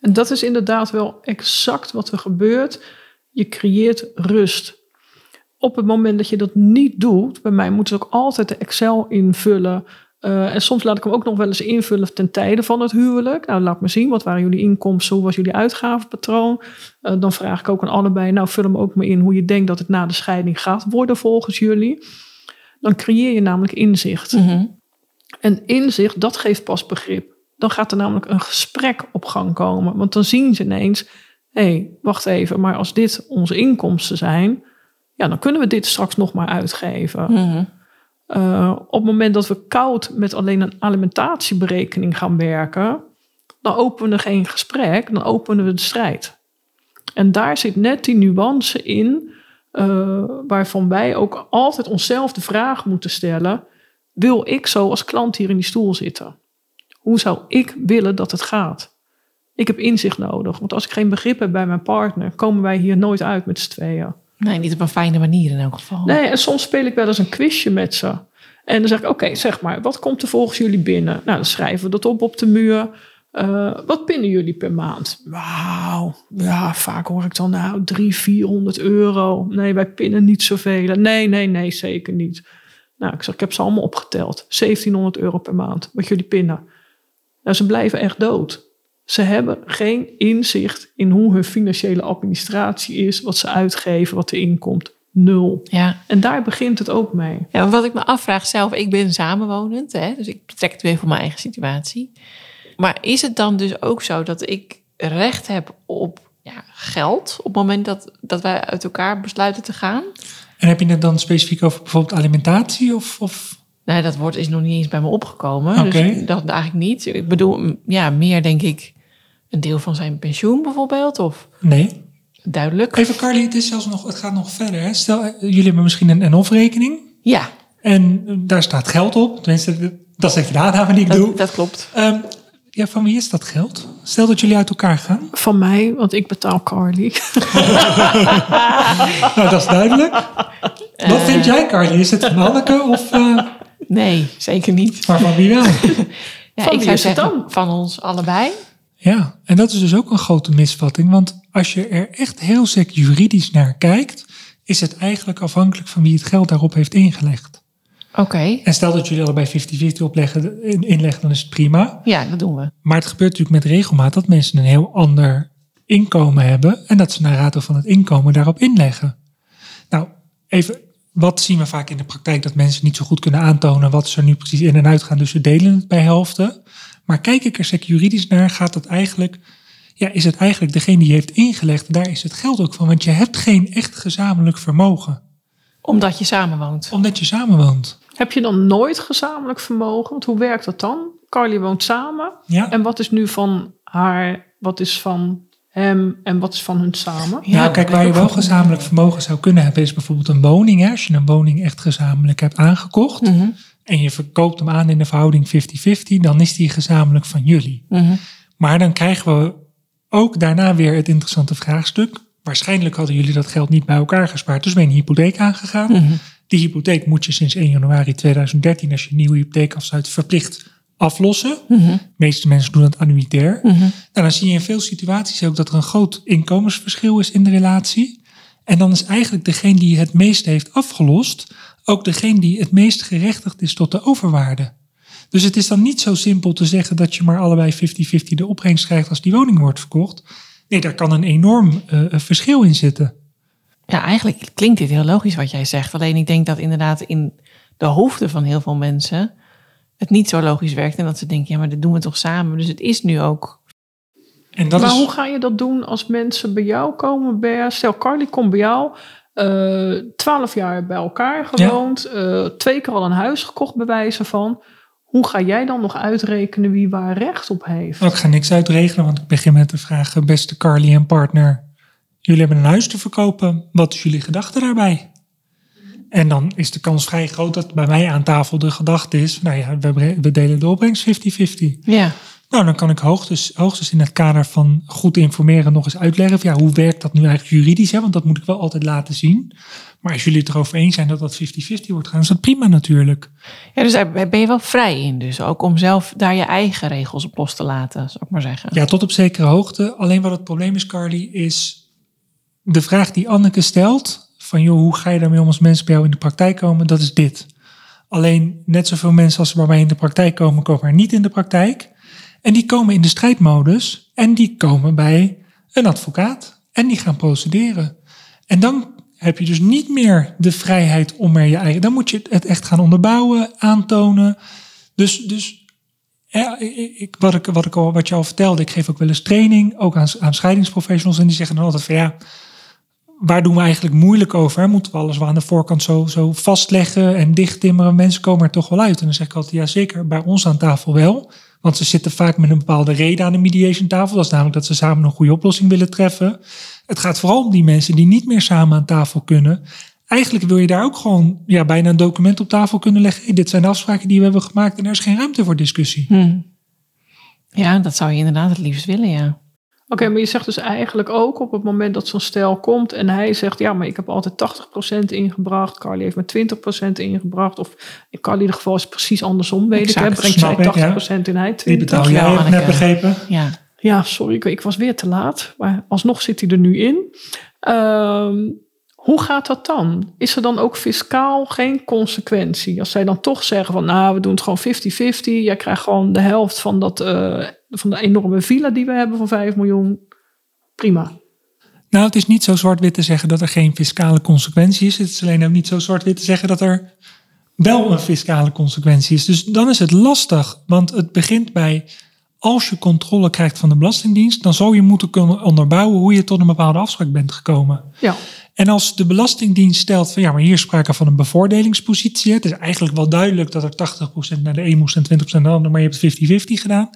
En dat is inderdaad wel exact wat er gebeurt. Je creëert rust. Op het moment dat je dat niet doet, bij mij moeten ze ook altijd de Excel invullen. Eh, en soms laat ik hem ook nog wel eens invullen ten tijde van het huwelijk. Nou, laat me zien, wat waren jullie inkomsten, hoe was jullie uitgavenpatroon? Eh, dan vraag ik ook aan allebei, nou vul hem ook maar in hoe je denkt dat het na de scheiding gaat worden volgens jullie. Dan creëer je namelijk inzicht. Mhm. En inzicht, dat geeft pas begrip. Dan gaat er namelijk een gesprek op gang komen. Want dan zien ze ineens, hé, hey, wacht even, maar als dit onze inkomsten zijn, ja, dan kunnen we dit straks nog maar uitgeven. Mhm. Uh, op het moment dat we koud met alleen een alimentatieberekening gaan werken, dan openen we geen gesprek, dan openen we de strijd. En daar zit net die nuance in, uh, waarvan wij ook altijd onszelf de vraag moeten stellen: wil ik zo als klant hier in die stoel zitten? Hoe zou ik willen dat het gaat? Ik heb inzicht nodig, want als ik geen begrip heb bij mijn partner, komen wij hier nooit uit met z'n tweeën. Nee, niet op een fijne manier in elk geval. Nee, en soms speel ik wel eens een quizje met ze. En dan zeg ik, oké, zeg maar, wat komt er volgens jullie binnen? Nou, dan schrijven we dat op op de muur. Uh, wat pinnen jullie per maand? Wauw, ja, vaak hoor ik dan nou 300, 400 euro. Nee, wij pinnen niet zoveel. Nee, nee, nee, zeker niet. Nou, ik zeg, ik heb ze allemaal opgeteld. 1700 euro per maand, wat jullie pinnen. Nou, ze blijven echt dood. Ze hebben geen inzicht in hoe hun financiële administratie is, wat ze uitgeven, wat er inkomt. Nul. Ja. En daar begint het ook mee. Ja, wat ik me afvraag zelf, ik ben samenwonend, hè, dus ik betrek het weer voor mijn eigen situatie. Maar is het dan dus ook zo dat ik recht heb op ja, geld op het moment dat, dat wij uit elkaar besluiten te gaan? En heb je het dan specifiek over bijvoorbeeld alimentatie of... of... Nee, dat woord is nog niet eens bij me opgekomen. Okay. Dus dat eigenlijk niet. Ik bedoel, ja, meer denk ik een deel van zijn pensioen bijvoorbeeld. Of... Nee. duidelijk. Even Carly, het, is zelfs nog, het gaat nog verder. Hè? Stel, eh, jullie hebben misschien een NOF-rekening. Ja, En eh, daar staat geld op. Tenminste, dat is even de aanname die ik doe. dat, klopt. Ehm, ja, van wie is dat geld? Stel dat jullie uit elkaar gaan. Van mij, want ik betaal Carly. Nou, dat is duidelijk. Wat vind jij, Carly? Is het van Hanneke of eh, Nee, zeker niet. maar van wie wel? Ja, Van ik wie zou is het zeggen dan? van ons allebei. Ja, en dat is dus ook een grote misvatting. Want als je er echt heel sec juridisch naar kijkt, is het eigenlijk afhankelijk van wie het geld daarop heeft ingelegd. Oké, En stel dat jullie allebei 50-50 opleggen, in- inleggen, dan is het prima. ja, dat doen we. Maar het gebeurt natuurlijk met regelmaat dat mensen een heel ander inkomen hebben en dat ze naar rato van het inkomen daarop inleggen. Nou, even, wat zien we vaak in de praktijk? Dat mensen niet zo goed kunnen aantonen wat ze er nu precies in en uit gaan, dus ze delen het bij helften. Maar kijk ik er sec juridisch naar, gaat het eigenlijk, ja, is het eigenlijk degene die heeft ingelegd, daar is het geld ook van, want je hebt geen echt gezamenlijk vermogen, Omdat je samenwoont. omdat je samenwoont. Heb je dan nooit gezamenlijk vermogen? Want hoe werkt dat dan? Carly woont samen. Ja. En wat is nu van haar, wat is van hem en wat is van hun samen? Ja, nou, kijk, waar je wel. gezamenlijk vermogen zou kunnen hebben, is bijvoorbeeld een woning. Hè? Als je een woning echt gezamenlijk hebt aangekocht Mhm, en je verkoopt hem aan in de verhouding 50-50, dan is die gezamenlijk van jullie. mhm. Maar dan krijgen we ook daarna weer het interessante vraagstuk. Waarschijnlijk hadden jullie dat geld niet bij elkaar gespaard, dus ben je een hypotheek aangegaan. Mhm. Die hypotheek moet je sinds 1 januari 2013, als je een nieuwe hypotheek afsluit, verplicht aflossen. Mhm, De meeste mensen doen dat annuitair. mhm. Nou, dan zie je in veel situaties ook dat er een groot inkomensverschil is in de relatie. En dan is eigenlijk degene die het meeste heeft afgelost, ook degene die het meest gerechtigd is tot de overwaarde. Dus het is dan niet zo simpel te zeggen dat je maar allebei 50-50 de opbrengst krijgt als die woning wordt verkocht. Nee, daar kan een enorm eh, verschil in zitten. Ja, eigenlijk klinkt dit heel logisch wat jij zegt. Alleen ik denk dat inderdaad in de hoofden van heel veel mensen het niet zo logisch werkt. En dat ze denken, ja, maar dat doen we toch samen. Dus het is nu ook. En dat maar is, hoe ga je dat doen als mensen bij jou komen? Bij, stel, Carly komt bij jou, eh, twaalf jaar bij elkaar gewoond, eh, twee keer al een huis gekocht bij wijze van. Hoe ga jij dan nog uitrekenen wie waar recht op heeft? Ik ga niks uitregelen, want ik begin met de vraag, eh, beste Carly en partner. Jullie hebben een huis te verkopen. Wat is jullie gedachte daarbij? En dan is de kans vrij groot dat bij mij aan tafel de gedachte is, nou ja, we, delen de opbrengst 50-50. Ja, Nou, dan kan ik hoogstens, hoogstens in het kader van goed informeren nog eens uitleggen. Van, ja, hoe werkt dat nu eigenlijk juridisch? Hè? Want dat moet ik wel altijd laten zien. Maar als jullie het erover eens zijn dat dat 50-50 wordt gaan, is dat prima natuurlijk. ja dus daar ben je wel vrij in. Dus ook om zelf daar je eigen regels op los te laten, zou ik maar zeggen. Ja, tot op zekere hoogte. Alleen wat het probleem is, Carly, is de vraag die Anneke stelt: van joh, hoe ga je daarmee om als mensen bij jou in de praktijk komen? Dat is dit. Alleen net zoveel mensen als ze bij mij in de praktijk komen, komen er niet in de praktijk. En die komen in de strijdmodus en die komen bij een advocaat en die gaan procederen. En dan heb je dus niet meer de vrijheid om er je eigen. Dan moet je het echt gaan onderbouwen, aantonen. Dus, dus ik- wat, ik, wat, ik al, wat je al vertelde, ik geef ook wel eens training, ook aan, aan scheidingsprofessionals. En die zeggen dan altijd van ja, waar doen we eigenlijk moeilijk over? Moeten we alles wel aan de voorkant zo, zo vastleggen en dichttimmeren? Mensen komen er toch wel uit. En dan zeg ik altijd, ja zeker, bij ons aan tafel wel. Want ze zitten vaak met een bepaalde reden aan de mediation tafel. Dat is namelijk dat ze samen een goede oplossing willen treffen. Het gaat vooral om die mensen die niet meer samen aan tafel kunnen. Eigenlijk wil je daar ook gewoon ja, bijna een document op tafel kunnen leggen. Dit zijn de afspraken die we hebben gemaakt en er is geen ruimte voor discussie. Hm. Ja, dat zou je inderdaad het liefst willen, ja. Oké, maar je zegt dus eigenlijk ook op het moment dat zo'n stel komt en hij zegt, ja, maar ik heb altijd 80% ingebracht, Carly heeft maar 20% ingebracht, of in Carly in ieder geval is het precies andersom, weet Exact, ik, hè? brengt snap ik, ja. zij 80% in, hij 20%. Die betaal jij, heb ik net begrepen. Ja, Ja, sorry, ik, ik was weer te laat, maar alsnog zit hij er nu in. Ehm, hoe gaat dat dan? Is er dan ook fiscaal geen consequentie? Als zij dan toch zeggen van, nou, we doen het gewoon 50-50, jij krijgt gewoon de helft van, dat, eh, van de enorme villa die we hebben van 5 miljoen. Prima. Nou, het is niet zo zwart-wit te zeggen dat er geen fiscale consequentie is. Het is alleen ook niet zo zwart-wit te zeggen dat er wel een fiscale consequentie is. Dus dan is het lastig, want het begint bij als je controle krijgt van de Belastingdienst, dan zou je moeten kunnen onderbouwen hoe je tot een bepaalde afspraak bent gekomen. Ja. En als de Belastingdienst stelt van ja, maar hier is sprake van een bevoordelingspositie. Het is eigenlijk wel duidelijk dat er 80% naar de een moest en 20% naar de ander, maar je hebt 50-50 gedaan.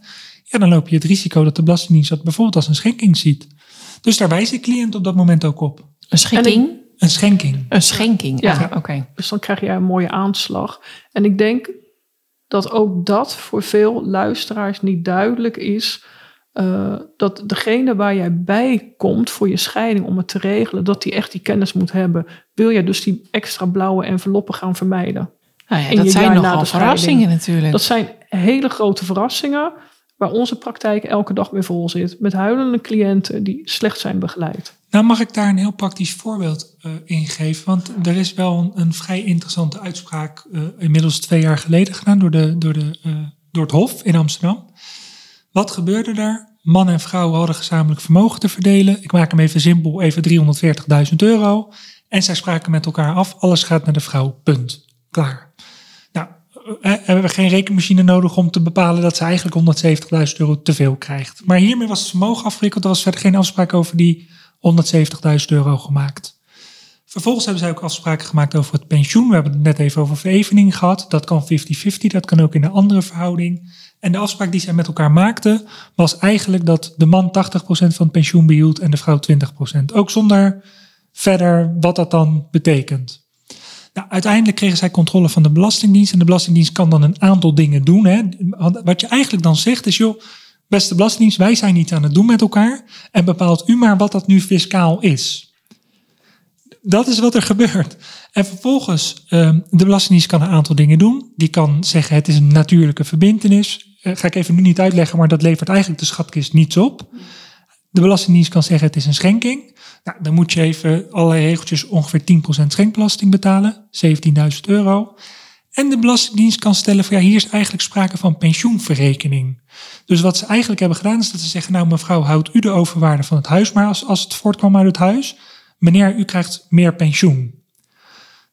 Ja, dan loop je het risico dat de Belastingdienst dat bijvoorbeeld als een schenking ziet. Dus daar wijst de cliënt op dat moment ook op. Een schikking? Een schenking. Een schenking, Ja. ja. Oké. Dus dan krijg je een mooie aanslag. En ik denk dat ook dat voor veel luisteraars niet duidelijk is. Eh, dat degene waar jij bij komt voor je scheiding om het te regelen, dat die echt die kennis moet hebben. Wil jij dus die extra blauwe enveloppen gaan vermijden? Nou ja, dat zijn nogal verrassingen natuurlijk. Dat zijn hele grote verrassingen waar onze praktijk elke dag weer vol zit. Met huilende cliënten die slecht zijn begeleid. Nou, mag ik daar een heel praktisch voorbeeld eh in geven? Want er is wel een, een vrij interessante uitspraak, eh, inmiddels twee jaar geleden gedaan, door, de, door, de, eh, door het Hof in Amsterdam. Wat gebeurde daar? Man en vrouw hadden gezamenlijk vermogen te verdelen. Ik maak hem even simpel, even 340.000 euro. En zij spraken met elkaar af, alles gaat naar de vrouw, punt. Klaar. Nou, eh, hebben we geen rekenmachine nodig om te bepalen dat ze eigenlijk 170.000 euro te veel krijgt. Maar hiermee was het vermogen afgewikkeld. Er was verder geen afspraak over die 170.000 euro gemaakt. Vervolgens hebben zij ook afspraken gemaakt over het pensioen. We hebben het net even over verevening gehad. Dat kan 50-50, dat kan ook in een andere verhouding. En de afspraak die zij met elkaar maakten was eigenlijk dat de man 80% van het pensioen behield en de vrouw 20%. Ook zonder verder wat dat dan betekent. Nou, uiteindelijk kregen zij controle van de Belastingdienst. En de Belastingdienst kan dan een aantal dingen doen. Hè. Wat je eigenlijk dan zegt is, joh, beste Belastingdienst, wij zijn niet aan het doen met elkaar. En bepaalt u maar wat dat nu fiscaal is. Dat is wat er gebeurt. En vervolgens, ehm, de Belastingdienst kan een aantal dingen doen. Die kan zeggen, het is een natuurlijke verbintenis. Eh, ga ik even nu niet uitleggen, maar dat levert eigenlijk de schatkist niets op. De Belastingdienst kan zeggen, het is een schenking. Nou, dan moet je even allerlei regeltjes ongeveer 10% schenkbelasting betalen. 17.000 euro. En de Belastingdienst kan stellen van ja, hier is eigenlijk sprake van pensioenverrekening. Dus wat ze eigenlijk hebben gedaan is dat ze zeggen, nou mevrouw, houdt u de overwaarde van het huis maar als, als het voortkwam uit het huis. Meneer, u krijgt meer pensioen.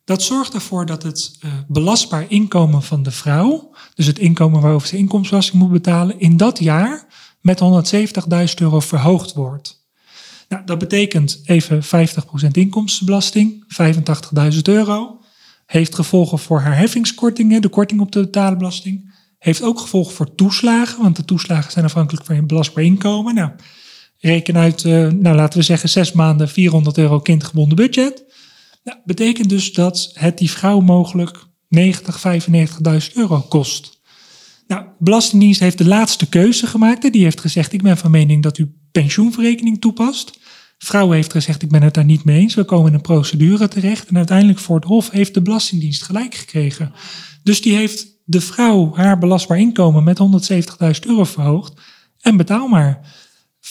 Dat zorgt ervoor dat het eh, belastbaar inkomen van de vrouw, dus het inkomen waarover ze inkomstenbelasting moet betalen, in dat jaar met 170.000 euro verhoogd wordt. Nou, dat betekent even 50% inkomstenbelasting, 85.000 euro. Heeft gevolgen voor haar heffingskortingen, de korting op de betaalde belasting. Heeft ook gevolgen voor toeslagen, want de toeslagen zijn afhankelijk van je belastbaar inkomen. Nou, reken uit, eh, nou laten we zeggen, zes maanden 400 euro kindgebonden budget. Nou, betekent dus dat het die vrouw mogelijk 90, 95.000 euro kost. Nou, Belastingdienst heeft de laatste keuze gemaakt. Die heeft gezegd, ik ben van mening dat u pensioenverrekening toepast. Vrouw heeft gezegd, ik ben het daar niet mee eens. We komen in een procedure terecht. En uiteindelijk voor het Hof heeft de Belastingdienst gelijk gekregen. Dus die heeft de vrouw haar belastbaar inkomen met 170.000 euro verhoogd. En betaal maar.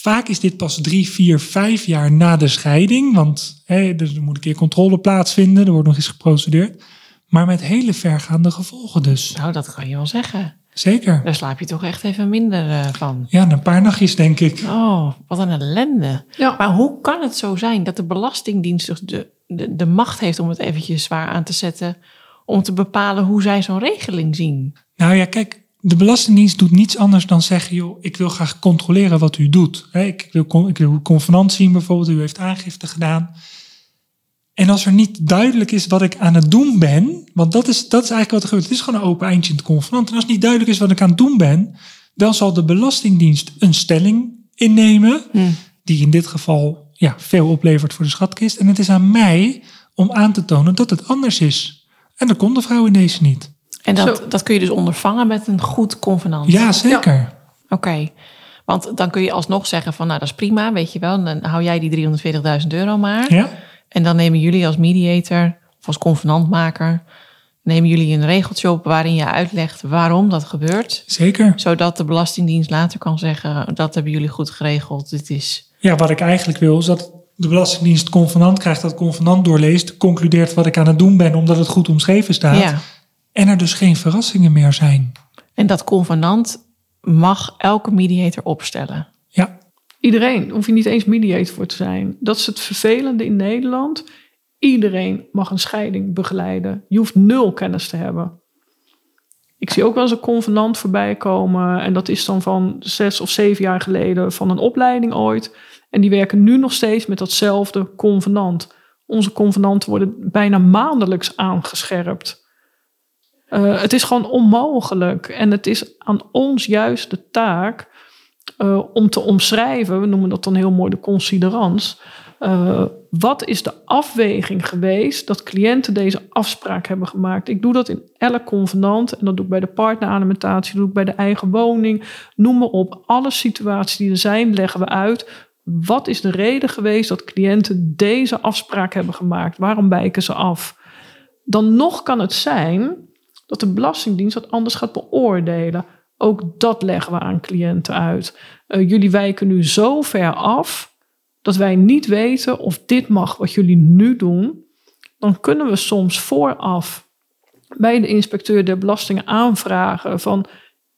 Vaak is dit pas drie, vier, vijf jaar na de scheiding. Want hè, dus er moet een keer controle plaatsvinden. Er wordt nog eens geprocedeerd. Maar met hele vergaande gevolgen dus. Nou, dat kan je wel zeggen. Zeker. Daar slaap je toch echt even minder eh, van. Ja, een paar nachtjes denk ik. Oh, wat een ellende. Ja. Maar hoe kan het zo zijn dat de Belastingdienst dus de, de, de macht heeft om het eventjes zwaar aan te zetten, om te bepalen hoe zij zo'n regeling zien? Nou ja, kijk, de Belastingdienst doet niets anders dan zeggen, joh, ik wil graag controleren wat u doet. Ik wil, ik wil uw convenant zien bijvoorbeeld, u heeft aangifte gedaan. En als er niet duidelijk is wat ik aan het doen ben, want dat is, dat is eigenlijk wat er gebeurt. Het is gewoon een open eindje in het convenant. En als niet duidelijk is wat ik aan het doen ben, dan zal de Belastingdienst een stelling innemen, die in dit geval ja, veel oplevert voor de schatkist. En het is aan mij om aan te tonen dat het anders is. En dat kon de vrouw in deze niet. En dat, Zo. dat kun je dus ondervangen met een goed convenant. Ja, zeker. Oké. Want dan kun je alsnog zeggen van, nou dat is prima, weet je wel. Dan hou jij die 340.000 euro maar. Ja, En dan nemen jullie als mediator of als convenantmaker, nemen jullie een regeltje op waarin je uitlegt waarom dat gebeurt. zeker. Zodat de Belastingdienst later kan zeggen, dat hebben jullie goed geregeld. Dit is, Ja, wat ik eigenlijk wil is dat de Belastingdienst het convenant krijgt, dat convenant doorleest, concludeert wat ik aan het doen ben, omdat het goed omschreven staat. ja. En er dus geen verrassingen meer zijn. En dat convenant mag elke mediator opstellen. Ja, Iedereen, hoef je niet eens mediator voor te zijn. Dat is het vervelende in Nederland. Iedereen mag een scheiding begeleiden. Je hoeft nul kennis te hebben. Ik zie ook wel eens een convenant voorbij komen. En dat is dan van zes of zeven jaar geleden van een opleiding ooit. En die werken nu nog steeds met datzelfde convenant. Onze convenanten worden bijna maandelijks aangescherpt. Eh, het is gewoon onmogelijk. En het is aan ons juist de taak uh, om te omschrijven, we noemen dat dan heel mooi de considerans. Uh, wat is de afweging geweest dat cliënten deze afspraak hebben gemaakt? Ik doe dat in elk convenant en dat doe ik bij de partneralimentatie, doe ik bij de eigen woning. Noem maar op. Alle situaties die er zijn, leggen we uit. Wat is de reden geweest dat cliënten deze afspraak hebben gemaakt? Waarom wijken ze af? Dan nog kan het zijn dat de Belastingdienst dat anders gaat beoordelen. Ook dat leggen we aan cliënten uit. Uh, jullie wijken nu zo ver af dat wij niet weten of dit mag wat jullie nu doen. Dan kunnen we soms vooraf bij de inspecteur der belastingen aanvragen van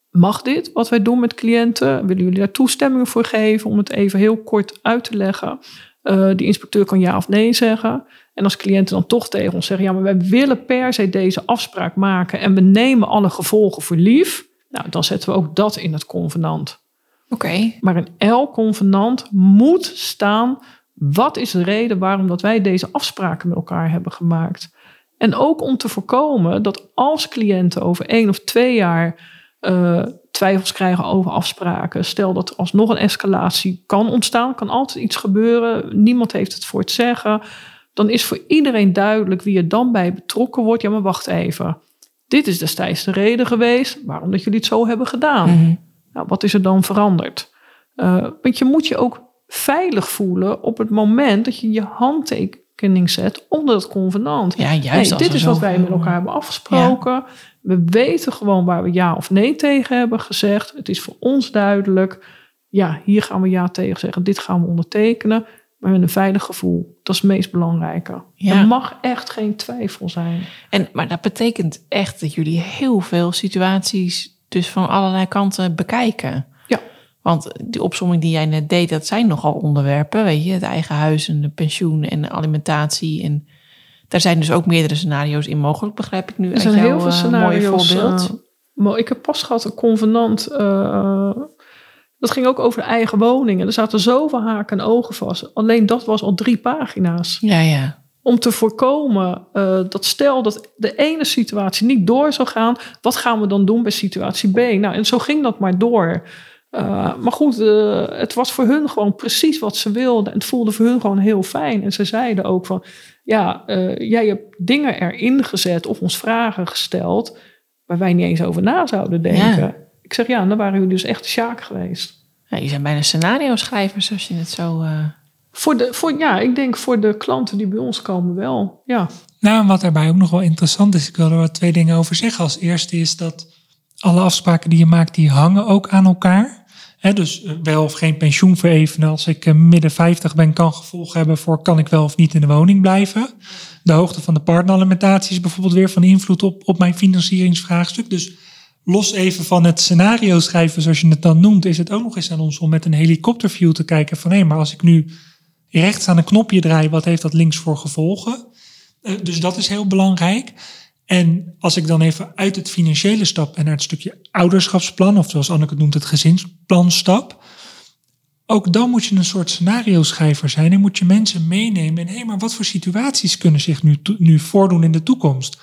mag dit wat wij doen met cliënten? Willen jullie daar toestemming voor geven? Om het even heel kort uit te leggen. Uh, die inspecteur kan ja of nee zeggen. En als cliënten dan toch tegen ons zeggen: ja, maar wij willen per se deze afspraak maken en we nemen alle gevolgen voor lief. Nou, dan zetten we ook dat in het convenant. Oké. Maar in elk convenant moet staan: wat is de reden waarom dat wij deze afspraken met elkaar hebben gemaakt? En ook om te voorkomen dat als cliënten over één of twee jaar uh, twijfels krijgen over afspraken. Stel dat er alsnog een escalatie kan ontstaan, kan altijd iets gebeuren. Niemand heeft het voor het zeggen. Dan is voor iedereen duidelijk wie er dan bij betrokken wordt. Ja, maar wacht even. Dit is destijds de reden geweest waarom dat jullie het zo hebben gedaan. Mhm. Nou, wat is er dan veranderd? Uh, want je moet je ook veilig voelen op het moment dat je je handtekening zet onder het convenant. Ja, juist. Nee, dit is wat wij met elkaar hebben afgesproken. Ja. We weten gewoon waar we ja of nee tegen hebben gezegd. Het is voor ons duidelijk. Ja, hier gaan we ja tegen zeggen. Dit gaan we ondertekenen. Maar met een veilig gevoel. Dat is het meest belangrijke. Ja. Er mag echt geen twijfel zijn. En, maar dat betekent echt dat jullie heel veel situaties dus van allerlei kanten bekijken. Ja. Want die opzomming die jij net deed, dat zijn nogal onderwerpen. Weet je, het eigen huis en de pensioen en de alimentatie en daar zijn dus ook meerdere scenario's in mogelijk, begrijp ik nu. Er zijn jouw, heel veel scenario's. Mooie voorbeeld. Uh, maar ik heb pas gehad een convenant. Uh, dat ging ook over de eigen woningen. Er zaten zoveel haken en ogen vast. Alleen dat was al drie pagina's. Ja, ja. Om te voorkomen uh, dat stel dat de ene situatie niet door zou gaan, wat gaan we dan doen bij situatie B? Nou, en zo ging dat maar door. Uh, maar goed, uh, het was voor hun gewoon precies wat ze wilden. En het voelde voor hun gewoon heel fijn. En ze zeiden ook van, ja, jij hebt dingen erin gezet of ons vragen gesteld waar wij niet eens over na zouden denken. Ja. Ik zeg ja, dan waren jullie dus echt de sjaak geweest. Ja, je zijn bijna scenario-schrijvers als je het zo. Uh... Voor de, voor, ja, ik denk voor de klanten die bij ons komen wel. Ja. Nou, en wat daarbij ook nog wel interessant is, ik wil er wat twee dingen over zeggen. Als eerste is dat alle afspraken die je maakt, die hangen ook aan elkaar. He, dus wel of geen pensioen verevenen als ik midden 50 ben, kan gevolgen hebben voor kan ik wel of niet in de woning blijven. De hoogte van de partneralimentatie is bijvoorbeeld weer van invloed op, op mijn financieringsvraagstuk. Dus los even van het scenario schrijven, zoals je het dan noemt, is het ook nog eens aan ons om met een helikopterview te kijken van hé, maar als ik nu rechts aan een knopje draai, wat heeft dat links voor gevolgen? Dus dat is heel belangrijk. En als ik dan even uit het financiële stap en naar het stukje ouderschapsplan, of zoals Anneke het noemt, het gezinsplan stap. Ook dan moet je een soort scenario schrijver zijn en moet je mensen meenemen. En hé, hey, maar wat voor situaties kunnen zich nu, nu voordoen in de toekomst?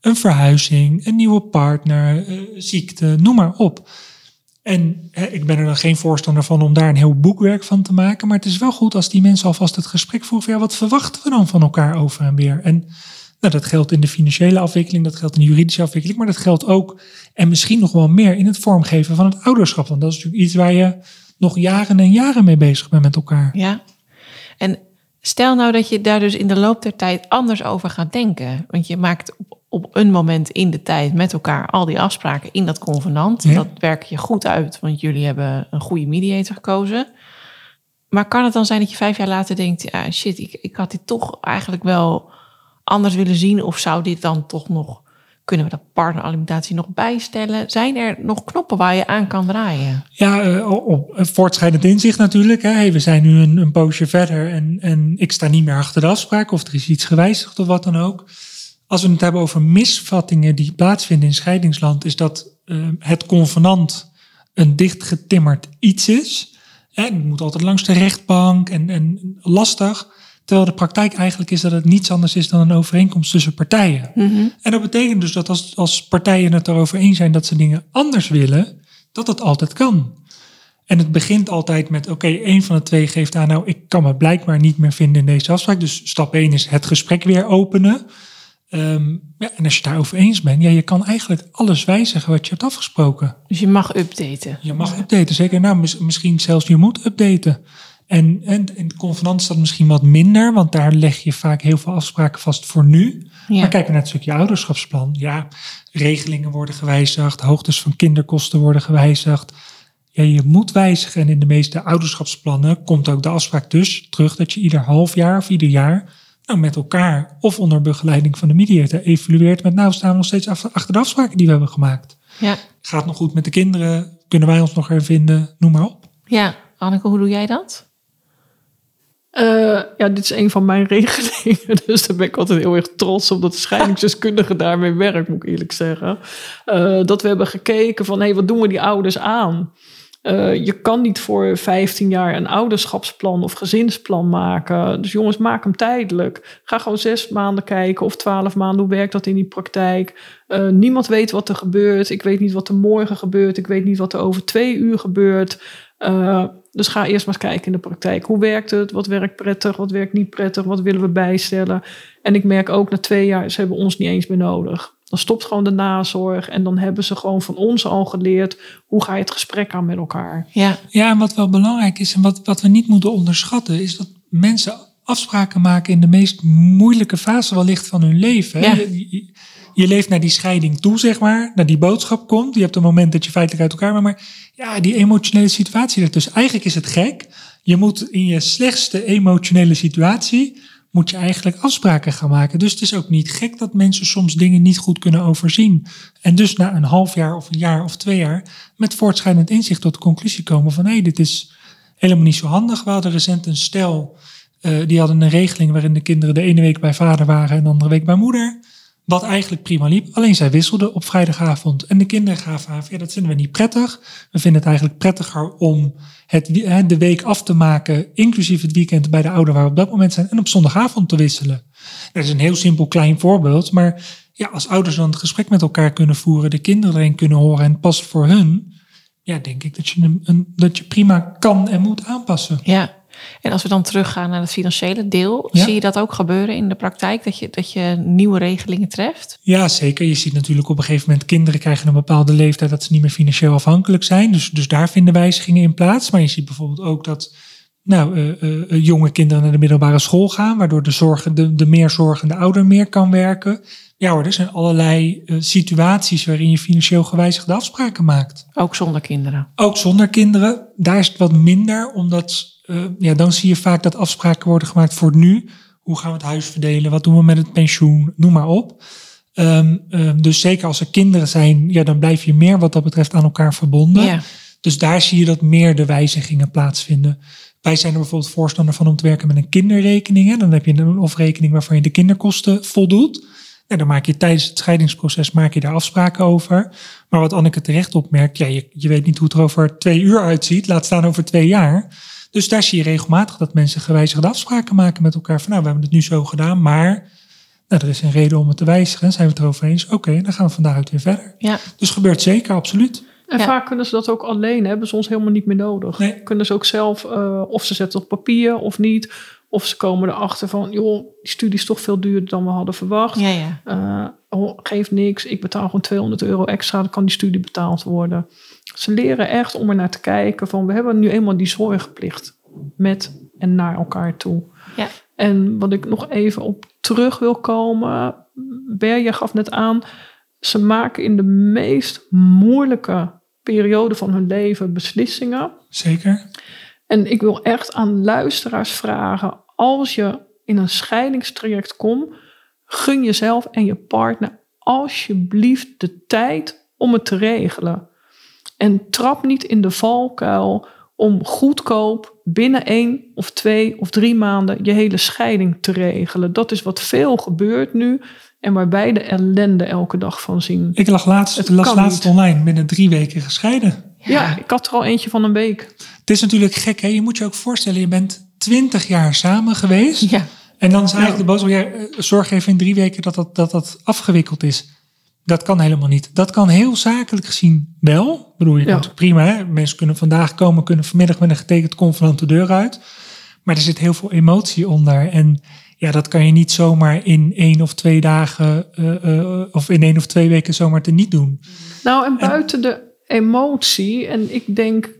Een verhuizing, een nieuwe partner, uh, ziekte, noem maar op. En ik ben er dan geen voorstander van om daar een heel boekwerk van te maken. Maar het is wel goed als die mensen alvast het gesprek voeren. Ja, wat verwachten we dan van elkaar over en weer? En nou, dat geldt in de financiële afwikkeling, dat geldt in de juridische afwikkeling, maar dat geldt ook en misschien nog wel meer in het vormgeven van het ouderschap. Want dat is natuurlijk iets waar je nog jaren en jaren mee bezig bent met elkaar. Ja, en stel nou dat je daar dus in de loop der tijd anders over gaat denken. Want je maakt op, op een moment in de tijd met elkaar al die afspraken in dat convenant. Ja. Dat werk je goed uit, want jullie hebben een goede mediator gekozen. Maar kan het dan zijn dat je vijf jaar later denkt, ja shit, ik, ik had dit toch eigenlijk wel anders willen zien? Of zou dit dan toch nog, kunnen we dat partneralimentatie nog bijstellen? Zijn er nog knoppen waar je aan kan draaien? Ja, uh, op voortschrijdend inzicht natuurlijk. Hey, we zijn nu een, een poosje verder en, en ik sta niet meer achter de afspraak of er is iets gewijzigd of wat dan ook. Als we het hebben over misvattingen die plaatsvinden in scheidingsland, is dat uh, het convenant een dichtgetimmerd iets is. Hè, het moet altijd langs de rechtbank en, en lastig. Terwijl de praktijk eigenlijk is dat het niets anders is dan een overeenkomst tussen partijen. Mm-hmm. En dat betekent dus dat als, als partijen het erover eens zijn dat ze dingen anders willen, dat dat altijd kan. En het begint altijd met, oké, één van de twee geeft aan, nou, ik kan me blijkbaar niet meer vinden in deze afspraak. Dus stap één is het gesprek weer openen. Ehm, ja, en als je daarover eens bent, ja, je kan eigenlijk alles wijzigen wat je hebt afgesproken. Dus je mag updaten. Je mag updaten, zeker. Nou, mis- misschien zelfs je moet updaten. En, en in convenant is dat misschien wat minder, want daar leg je vaak heel veel afspraken vast voor nu. Ja. Maar kijken we naar het stukje ouderschapsplan. Ja, regelingen worden gewijzigd, hoogtes van kinderkosten worden gewijzigd. Ja, je moet wijzigen. En in de meeste ouderschapsplannen komt ook de afspraak dus terug dat je ieder half jaar of ieder jaar nou, met elkaar of onder begeleiding van de mediator evalueert met nou staan we nog steeds achter de afspraken die we hebben gemaakt. Ja. Gaat het nog goed met de kinderen? Kunnen wij ons nog hervinden? Noem maar op. ja. Anneke, hoe doe jij dat? Eh, ja, dit is een van mijn regelingen. Dus daar ben ik altijd heel erg trots op dat de scheidingsdeskundige daarmee werkt, moet ik eerlijk zeggen. Eh, dat we hebben gekeken van, hé, wat doen we die ouders aan? Eh, je kan niet voor 15 jaar een ouderschapsplan of gezinsplan maken. Dus jongens, maak hem tijdelijk. Ga gewoon zes maanden kijken of twaalf maanden. Hoe werkt dat in die praktijk? Niemand weet wat er gebeurt. Ik weet niet wat er morgen gebeurt. Ik weet niet wat er over twee uur gebeurt. Eh, dus ga eerst maar eens kijken in de praktijk. Hoe werkt het? Wat werkt prettig? Wat werkt niet prettig? Wat willen we bijstellen? En ik merk ook na twee jaar, ze hebben ons niet eens meer nodig. Dan stopt gewoon de nazorg en dan hebben ze gewoon van ons al geleerd hoe ga je het gesprek aan met elkaar. Ja. Ja, en wat wel belangrijk is en wat, wat we niet moeten onderschatten, is dat mensen afspraken maken in de meest moeilijke fase wellicht van hun leven. hè. Ja. Je, je- je leeft naar die scheiding toe, zeg maar, naar die boodschap komt. Je hebt een moment dat je feitelijk uit elkaar bent, maar ja, die emotionele situatie ertussen. Eigenlijk is het gek. Je moet in je slechtste emotionele situatie, moet je eigenlijk afspraken gaan maken. Dus het is ook niet gek dat mensen soms dingen niet goed kunnen overzien. En dus na een half jaar of een jaar of twee jaar met voortschrijdend inzicht tot de conclusie komen van hé, dit is helemaal niet zo handig. We hadden recent een stel, eh, die hadden een regeling waarin de kinderen de ene week bij vader waren en de andere week bij moeder. Wat eigenlijk prima liep. Alleen zij wisselden op vrijdagavond. En de kinderen gaven aan, ja, dat vinden we niet prettig. We vinden het eigenlijk prettiger om het, de week af te maken, inclusief het weekend bij de ouder waar we op dat moment zijn, en op zondagavond te wisselen. Dat is een heel simpel klein voorbeeld, maar ja, als ouders dan het gesprek met elkaar kunnen voeren, de kinderen erin kunnen horen en pas voor hun, ja, denk ik dat je, een- dat je prima kan en moet aanpassen. Ja. En als we dan teruggaan naar het financiële deel, Ja. zie je dat ook gebeuren in de praktijk? Dat je, dat je nieuwe regelingen treft? Ja, zeker. Je ziet natuurlijk op een gegeven moment kinderen krijgen een bepaalde leeftijd dat ze niet meer financieel afhankelijk zijn. Dus, dus daar vinden wijzigingen in plaats. Maar je ziet bijvoorbeeld ook dat nou, eh, eh, eh, jonge kinderen naar de middelbare school gaan, waardoor de, zorgen, de, de meer zorgende ouder meer kan werken. Ja hoor, er zijn allerlei eh, situaties waarin je financieel gewijzigde afspraken maakt. Ook zonder kinderen. Ook zonder kinderen, daar is het wat minder, omdat eh, ja, dan zie je vaak dat afspraken worden gemaakt voor nu. Hoe gaan we het huis verdelen? Wat doen we met het pensioen? Noem maar op. Ehm, ehm, dus zeker als er kinderen zijn, ja, dan blijf je meer wat dat betreft aan elkaar verbonden. Ja. Dus daar zie je dat meer de wijzigingen plaatsvinden. Wij zijn er bijvoorbeeld voorstander van om te werken met een kinderrekening. Hè. Dan heb je een of-rekening waarvan je de kinderkosten voldoet. En dan maak je tijdens het scheidingsproces maak je daar afspraken over. Maar wat Anneke terecht opmerkt, ja, je, je weet niet hoe het er over twee uur uitziet, laat staan over twee jaar. Dus daar zie je regelmatig dat mensen gewijzigde afspraken maken met elkaar. Van nou, we hebben het nu zo gedaan, maar nou, er is een reden om het te wijzigen. Zijn we het erover eens? Oké, dan gaan we van daaruit weer verder. Ja. Dus gebeurt zeker, absoluut. En Ja. vaak kunnen ze dat ook alleen, hebben ze ons helemaal niet meer nodig. Nee. Kunnen ze ook zelf, eh, of ze zetten het op papier of niet. Of ze komen erachter van, joh, die studie is toch veel duurder dan we hadden verwacht. Ja, ja. Eh, oh, geeft niks, ik betaal gewoon 200 euro extra, dan kan die studie betaald worden. Ze leren echt om er naar te kijken van, we hebben nu eenmaal die zorgplicht met en naar elkaar toe. Ja. En wat ik nog even op terug wil komen, Berja gaf net aan, ze maken in de meest moeilijke periode van hun leven beslissingen. Zeker. En ik wil echt aan luisteraars vragen: als je in een scheidingstraject komt, gun jezelf en je partner alsjeblieft de tijd om het te regelen. En trap niet in de valkuil om goedkoop binnen één of twee of drie maanden je hele scheiding te regelen. Dat is wat veel gebeurt nu en waar wij de ellende elke dag van zien. Ik lag laatst, Het las kan laatst niet. online binnen drie weken gescheiden. Ja. ik had er al eentje van een week. Het is natuurlijk gek, hè? Je moet je ook voorstellen, je bent twintig jaar samen geweest. Ja. En dan is eigenlijk de boodschap, ja, eh, zorg even in drie weken dat dat, dat dat afgewikkeld is. dat kan helemaal niet. Dat kan heel zakelijk gezien wel. Ik bedoel, je Ja. prima, hè? mensen kunnen vandaag komen, kunnen vanmiddag met een getekend convenant de deur uit. Maar er zit heel veel emotie onder. En ja, dat kan je niet zomaar in één of twee dagen eh, eh, of in één of twee weken zomaar te niet doen. Nou, en buiten de emotie, en ik denk,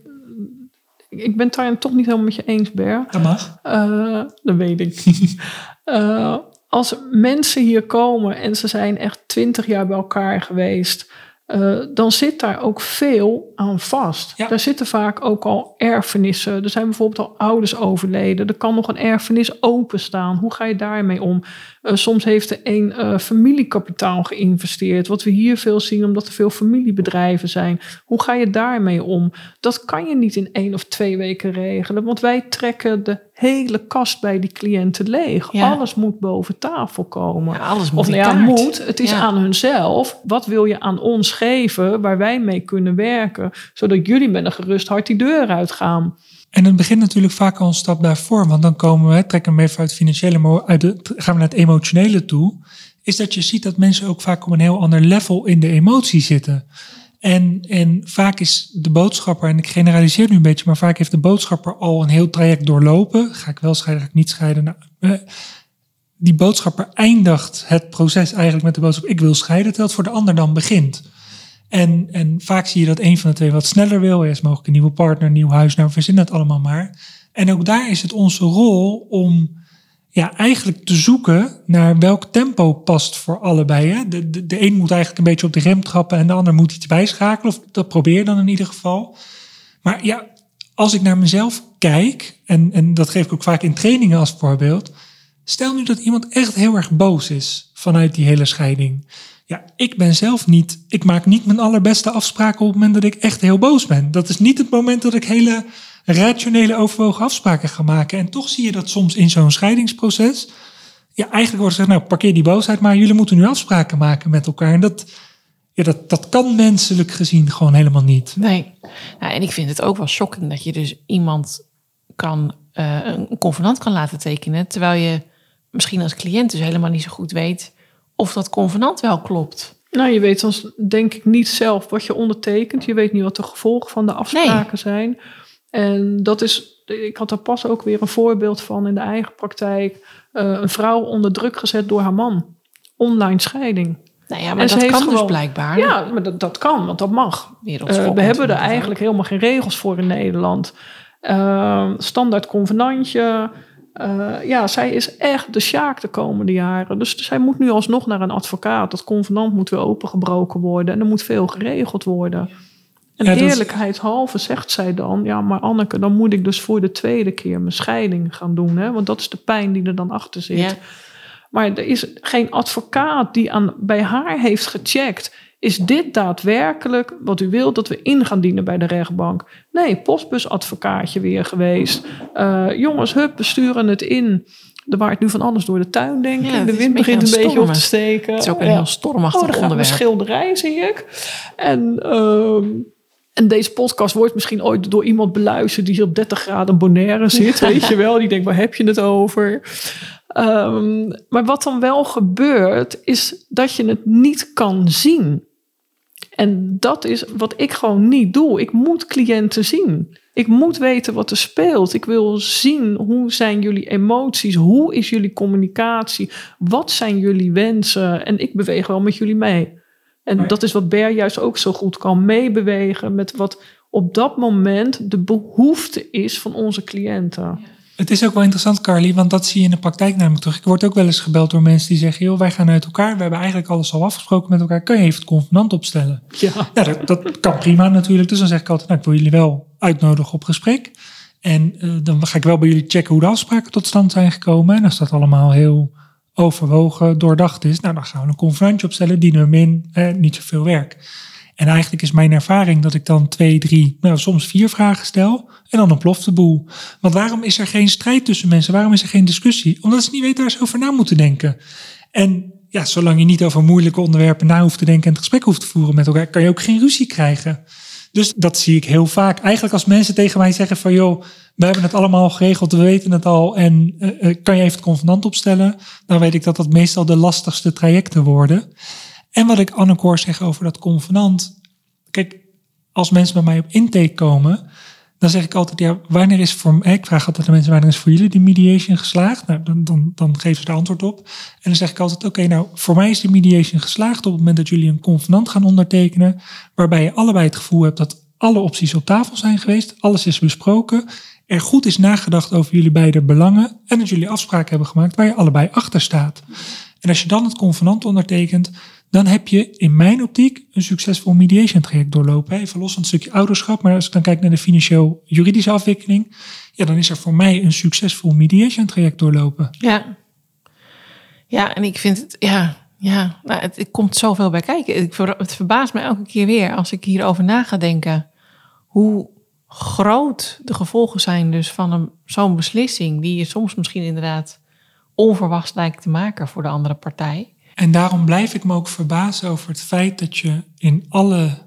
ik ben het daar toch niet helemaal met je eens, Ber. Dat mag. Eh, dat weet ik. Eh, als mensen hier komen en ze zijn echt twintig jaar bij elkaar geweest, eh, dan zit daar ook veel aan vast. Ja. Daar zitten vaak ook al erfenissen. Er zijn bijvoorbeeld al ouders overleden. Er kan nog een erfenis openstaan. Hoe ga je daarmee om? Eh, soms heeft er een eh, familiekapitaal geïnvesteerd. Wat we hier veel zien, omdat er veel familiebedrijven zijn. Hoe ga je daarmee om? Dat kan je niet in één of twee weken regelen. Want wij trekken de hele kast bij die cliënten leeg. Ja. Alles moet boven tafel komen. Ja, alles moet Of nou ja, moet. Het is Ja. aan hunzelf. Wat wil je aan ons geven waar wij mee kunnen werken? Zodat jullie met een gerust hart die deur uitgaan. En het begint natuurlijk vaak al een stap daarvoor. Want dan komen we, trekken we even uit het financiële, maar uit de, gaan we naar het emotionele toe. Is dat je ziet dat mensen ook vaak op een heel ander level in de emotie zitten. En, en vaak is de boodschapper, en ik generaliseer nu een beetje, maar vaak heeft de boodschapper al een heel traject doorlopen. Ga ik wel scheiden, ga ik niet scheiden? Nou, eh, die boodschapper eindigt het proces eigenlijk met de boodschap: ik wil scheiden, terwijl het voor de ander dan begint. En, en vaak zie je dat een van de twee wat sneller wil. Eerst mogelijk een nieuwe partner, een nieuw huis, nou verzin het allemaal maar. En ook daar is het onze rol om ja, eigenlijk te zoeken naar welk tempo past voor allebei. Hè? De, de, de een moet eigenlijk een beetje op de rem trappen en de ander moet iets bijschakelen. Of dat probeer dan in ieder geval. Maar ja, als ik naar mezelf kijk, en, en dat geef ik ook vaak in trainingen als voorbeeld. Stel nu dat iemand echt heel erg boos is vanuit die hele scheiding. Ja, ik ben zelf niet, ik maak niet mijn allerbeste afspraken op het moment dat ik echt heel boos ben. Dat is niet het moment dat ik hele rationele overwogen afspraken ga maken. En toch zie je dat soms in zo'n scheidingsproces. Ja, eigenlijk wordt gezegd, nou parkeer die boosheid, maar jullie moeten nu afspraken maken met elkaar. En dat, ja, dat, dat kan menselijk gezien gewoon helemaal niet. Nee. Nou, en ik vind het ook wel shocking dat je dus iemand kan, eh, een convenant kan laten tekenen. Terwijl je misschien als cliënt dus helemaal niet zo goed weet of dat convenant wel klopt. Nou, je weet dan denk ik niet zelf wat je ondertekent. Je weet niet wat de gevolgen van de afspraken zijn. En dat is, ik had daar pas ook weer een voorbeeld van in de eigen praktijk. Eh, een vrouw onder druk gezet door haar man. Online scheiding. Nou ja, maar dat kan dus blijkbaar. Ja, maar dat, dat kan, want dat mag. Eh, we hebben er eigenlijk helemaal geen regels voor in Nederland. Eh, standaard convenantje. Ja, zij is echt de sjaak de komende jaren. Dus zij moet nu alsnog naar een advocaat. Dat convenant moet weer opengebroken worden. En er moet veel geregeld worden. En Ja, eerlijkheidshalve zegt zij dan... ja, maar Anneke, dan moet ik dus voor de tweede keer mijn scheiding gaan doen. Hè? Want dat is de pijn die er dan achter zit. Ja. Maar er is geen advocaat die aan, bij haar heeft gecheckt. Is dit daadwerkelijk wat u wilt dat we in gaan dienen bij de rechtbank? Nee, postbusadvocaatje weer geweest. Eh, jongens, hup, we sturen het in. Er waait nu van alles door de tuin, denk ik. De wind een begint een beetje op te steken. Het is ook een heel stormachtig Oh, gaat mijn onderwerp. schilderij, zie ik. En, ehm, en deze podcast wordt misschien ooit door iemand beluisterd die hier op 30 graden Bonaire zit, weet je wel. Die denkt, waar heb je het over? Ehm, maar wat dan wel gebeurt, is dat je het niet kan zien. En dat is wat ik gewoon niet doe. Ik moet cliënten zien. Ik moet weten wat er speelt. Ik wil zien hoe zijn jullie emoties, hoe is jullie communicatie, wat zijn jullie wensen. En ik beweeg wel met jullie mee. En dat is wat Ber juist ook zo goed kan meebewegen met wat op dat moment de behoefte is van onze cliënten. Het is ook wel interessant, Carly, want dat zie je in de praktijk namelijk terug. Ik word ook wel eens gebeld door mensen die zeggen: joh, wij gaan uit elkaar. We hebben eigenlijk alles al afgesproken met elkaar. Kun je even het convenant opstellen? Ja. Ja, dat, dat kan prima natuurlijk. Dus dan zeg ik altijd: nou, ik wil jullie wel uitnodigen op gesprek. En eh, dan ga ik wel bij jullie checken hoe de afspraken tot stand zijn gekomen. En als dat allemaal heel overwogen, doordacht is, nou, dan gaan we een convenantje opstellen, dienen we in, eh, niet zoveel werk. En eigenlijk is mijn ervaring dat ik dan twee, drie, nou soms vier vragen stel en dan ontploft de boel. Want waarom is er geen strijd tussen mensen? Waarom is er geen discussie? Omdat ze niet weten waar ze over na moeten denken. En ja, zolang je niet over moeilijke onderwerpen na hoeft te denken en het gesprek hoeft te voeren met elkaar, kan je ook geen ruzie krijgen. Dus dat zie ik heel vaak. Eigenlijk als mensen tegen mij zeggen van joh, we hebben het allemaal al geregeld, we weten het al en eh, eh, kan je even het convenant opstellen? Dan weet ik dat dat meestal de lastigste trajecten worden. En wat ik Anneke hoor zeggen over dat convenant. Kijk, als mensen bij mij op intake komen, dan zeg ik altijd, ja, wanneer is voor mij, ik vraag altijd aan mensen, wanneer is voor jullie die mediation geslaagd? Nou, dan, dan, dan geven ze de antwoord op. En dan zeg ik altijd, oké, nou, voor mij is die mediation geslaagd op het moment dat jullie een convenant gaan ondertekenen, waarbij je allebei het gevoel hebt dat alle opties op tafel zijn geweest, alles is besproken, er goed is nagedacht over jullie beide belangen en dat jullie afspraken hebben gemaakt waar je allebei achter staat. En als je dan het convenant ondertekent, dan heb je in mijn optiek een succesvol mediation traject doorlopen. Even los van het stukje ouderschap, maar als ik dan kijk naar de financieel-juridische afwikkeling, ja, dan is er voor mij een succesvol mediation traject doorlopen. Ja. Ja, en ik vind het, ja, ja nou, het, het komt zoveel bij kijken. Het verbaast me elke keer weer als ik hierover na ga denken. Hoe groot de gevolgen zijn dus van zo'n beslissing... die je soms misschien inderdaad onverwachts lijkt te maken voor de andere partij. En daarom blijf ik me ook verbazen over het feit dat je in alle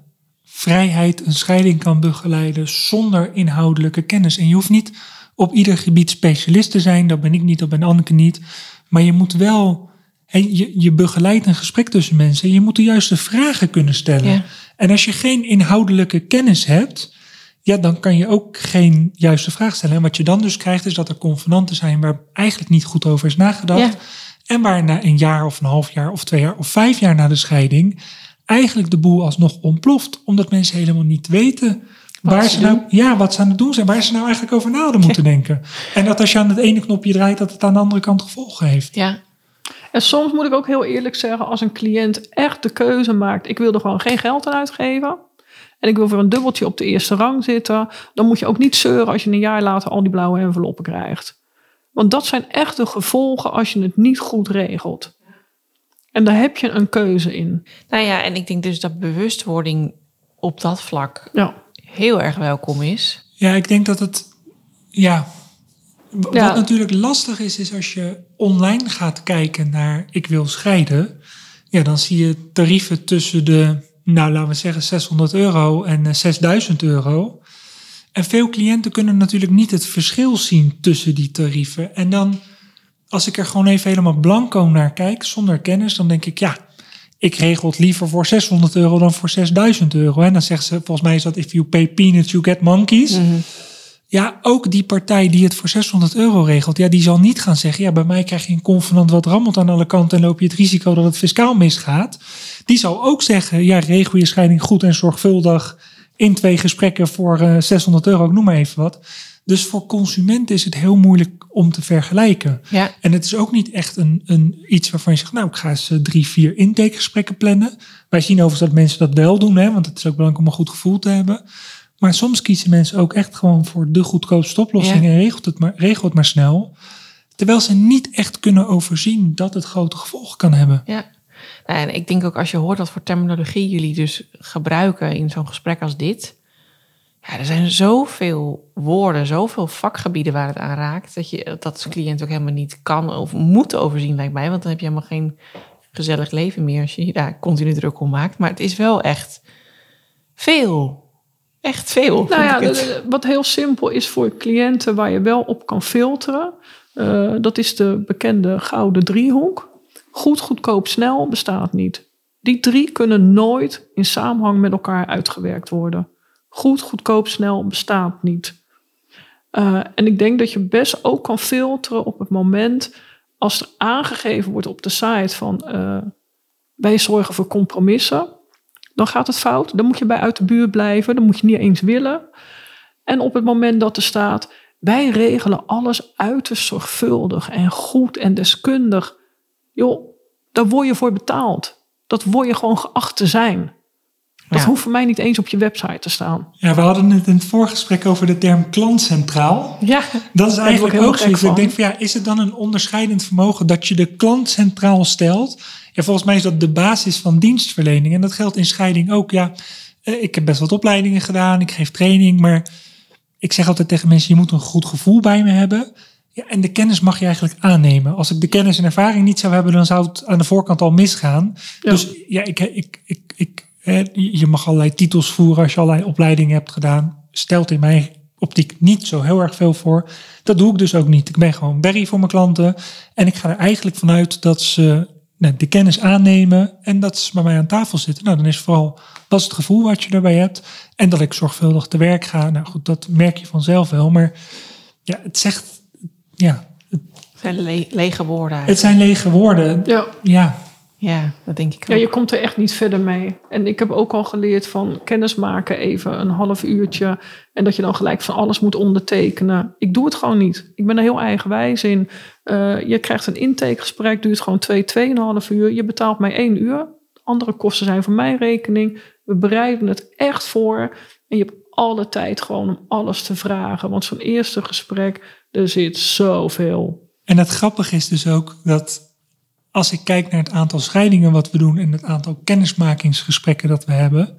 vrijheid een scheiding kan begeleiden zonder inhoudelijke kennis. En je hoeft niet op ieder gebied specialist te zijn, dat ben ik niet, dat ben Anneke niet. Maar je moet wel, je, je begeleidt een gesprek tussen mensen en je moet de juiste vragen kunnen stellen. Ja. En als je geen inhoudelijke kennis hebt, ja, dan kan je ook geen juiste vraag stellen. En wat je dan dus krijgt, is dat er convenanten zijn waar eigenlijk niet goed over is nagedacht. Ja. En waar na een jaar of een half jaar of twee jaar of vijf jaar na de scheiding eigenlijk de boel alsnog ontploft. Omdat mensen helemaal niet weten waar ze nou, ja, wat ze aan het doen zijn, waar ze nou eigenlijk over na hadden moeten denken. En dat als je aan het ene knopje draait, dat het aan de andere kant gevolgen heeft. Ja, En soms moet ik ook heel eerlijk zeggen, als een cliënt echt de keuze maakt, ik wil er gewoon geen geld aan uitgeven. En ik wil voor een dubbeltje op de eerste rang zitten. Dan moet je ook niet zeuren als je een jaar later al die blauwe enveloppen krijgt. Want dat zijn echt de gevolgen als je het niet goed regelt. En daar heb je een keuze in. nou ja, en ik denk dus dat bewustwording op dat vlak Ja. heel erg welkom is. Ja, ik denk dat het. Ja. Wat natuurlijk lastig is, is als je online gaat kijken naar ik wil scheiden. Ja, dan zie je tarieven tussen de, nou laten we zeggen, 600 euro en eh, 6000 euro. En veel cliënten kunnen natuurlijk niet het verschil zien tussen die tarieven. En dan, als ik er gewoon even helemaal blanco naar kijk, zonder kennis, dan denk ik, ja, ik regel het liever voor 600 euro dan voor 6000 euro. En dan zeggen ze, volgens mij is dat if you pay peanuts, you get monkeys. Ja, ook die partij die het voor 600 euro regelt, ja, die zal niet gaan zeggen, ja, bij mij krijg je een convenant wat rammelt aan alle kanten en loop je het risico dat het fiscaal misgaat. Die zal ook zeggen, ja, regel je scheiding goed en zorgvuldig in twee gesprekken voor eh, 600 euro, ik noem maar even wat. Dus voor consumenten is het heel moeilijk om te vergelijken. Ja, En het is ook niet echt een, een, iets waarvan je zegt, nou, ik ga eens eh, drie, vier intakegesprekken plannen. Wij zien overigens dat mensen dat wel doen, hè, want het is ook belangrijk om een goed gevoel te hebben. Maar soms kiezen mensen ook echt gewoon voor de goedkoopste oplossing Ja. en regelt het, maar, regelt het maar snel. Terwijl ze niet echt kunnen overzien dat het grote gevolgen kan hebben. ja. En ik denk ook als je hoort wat voor terminologie jullie dus gebruiken in zo'n gesprek als dit. Ja, er zijn zoveel woorden, zoveel vakgebieden waar het aan raakt. Dat je dat als cliënt ook helemaal niet kan of moet overzien, lijkt mij. Want dan heb je helemaal geen gezellig leven meer als je daar continu druk om maakt. Maar het is wel echt veel. Echt veel. Nou ja, het. wat heel simpel is voor cliënten waar je wel op kan filteren. eh, dat is de bekende gouden driehoek. Goed, goedkoop, snel bestaat niet. Die drie kunnen nooit in samenhang met elkaar uitgewerkt worden. Goed, goedkoop, snel bestaat niet. Eh, en ik denk dat je best ook kan filteren op het moment als er aangegeven wordt op de site van eh, wij zorgen voor compromissen dan gaat het fout. Dan moet je bij uit de buurt blijven. Dan moet je niet eens willen. En op het moment dat er staat, wij regelen alles uiterst zorgvuldig en goed en deskundig. Joh, daar word je voor betaald. Dat word je gewoon geacht te zijn. Dat Ja. hoeft voor mij niet eens op je website te staan. Ja, we hadden het in het voorgesprek over de term klantcentraal. Ja, Dat is eigenlijk ook zoiets. Ik denk van ja, is het dan een onderscheidend vermogen dat je de klant centraal stelt? Ja, volgens mij is dat de basis van dienstverlening. En dat geldt in scheiding ook. Ja, eh, ik heb best wat opleidingen gedaan, ik geef training, maar ik zeg altijd tegen mensen: je moet een goed gevoel bij me hebben. Ja, en de kennis mag je eigenlijk aannemen. Als ik de kennis en ervaring niet zou hebben, dan zou het aan de voorkant al misgaan. Ja. Dus ja, ik, ik, ik, ik, je mag allerlei titels voeren als je allerlei opleidingen hebt gedaan. Stelt in mijn optiek niet zo heel erg veel voor. Dat doe ik dus ook niet. Ik ben gewoon berry voor mijn klanten. En ik ga er eigenlijk vanuit dat ze nou, de kennis aannemen en dat ze bij mij aan tafel zitten. Nou, dan is vooral wat is het gevoel wat je erbij hebt en dat ik zorgvuldig te werk ga. Nou goed, dat merk je vanzelf wel, maar ja, het zegt, ja, Het zijn le- lege woorden. het zijn lege woorden. Ja. Ja, Ja, dat denk ik ook. Ja, je komt er echt niet verder mee. En ik heb ook al geleerd van kennis maken even een half uurtje. En dat je dan gelijk van alles moet ondertekenen. Ik doe het gewoon niet. Ik ben er heel eigenwijs in. Eh, je krijgt een intakegesprek, duurt gewoon twee, tweeënhalf uur. Je betaalt mij één uur. Andere kosten zijn voor mijn rekening. We bereiden het echt voor. En je hebt alle tijd gewoon om alles te vragen. Want zo'n eerste gesprek, er zit zoveel. En het grappige is dus ook dat als ik kijk naar het aantal scheidingen wat we doen en het aantal kennismakingsgesprekken dat we hebben,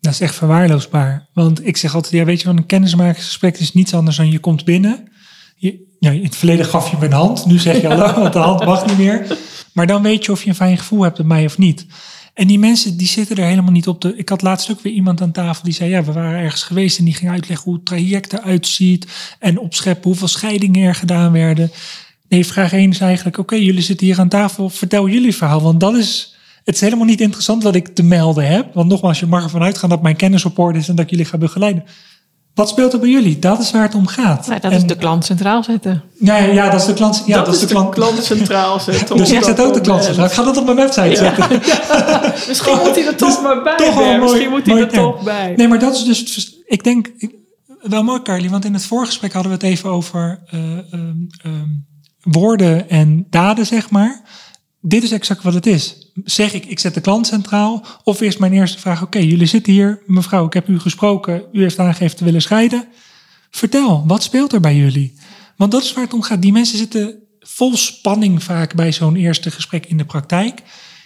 dat is echt verwaarloosbaar. Want ik zeg altijd, ja weet je wel, een kennismakingsgesprek is niets anders dan je komt binnen. Je, ja, in het verleden gaf je me een hand, nu zeg je hallo, want de hand mag niet meer. Maar dan weet je of je een fijn gevoel hebt met mij of niet. En die mensen die zitten er helemaal niet op de. Ik had laatst ook weer iemand aan tafel die zei: Ja, we waren ergens geweest en die ging uitleggen hoe het traject eruit ziet. En opscheppen hoeveel scheidingen er gedaan werden. Nee, vraag 1 is eigenlijk: Oké, jullie zitten hier aan tafel, vertel jullie verhaal. Want dat is. Het is helemaal niet interessant wat ik te melden heb. Want nogmaals, je mag ervan uitgaan dat mijn kennis is en dat ik jullie ga begeleiden. Wat speelt er bij jullie? Dat is waar het om gaat. Nou, dat En- is de klant centraal zetten. Ja, ja, ja, dat is de klant. Ja, dat, is de klant. centraal zetten. Dus ik zet ook de klant centraal. Ik ga dat op mijn website zetten. Misschien moet hij er toch maar bij. toch mooi- Misschien moet hij er toch bij. Nee, maar dat is dus, ik denk, wel mooi Carly, want in het voorgesprek hadden we het even over eh, ehm, ehm, woorden en daden, zeg maar. Dit is exact wat het is. Zeg ik, ik zet de klant centraal, of is mijn eerste vraag, oké, jullie zitten hier, mevrouw, ik heb u gesproken, u heeft aangegeven te willen scheiden. Vertel, wat speelt er bij jullie? Want dat is waar het om gaat. Die mensen zitten vol spanning vaak bij zo'n eerste gesprek in de praktijk.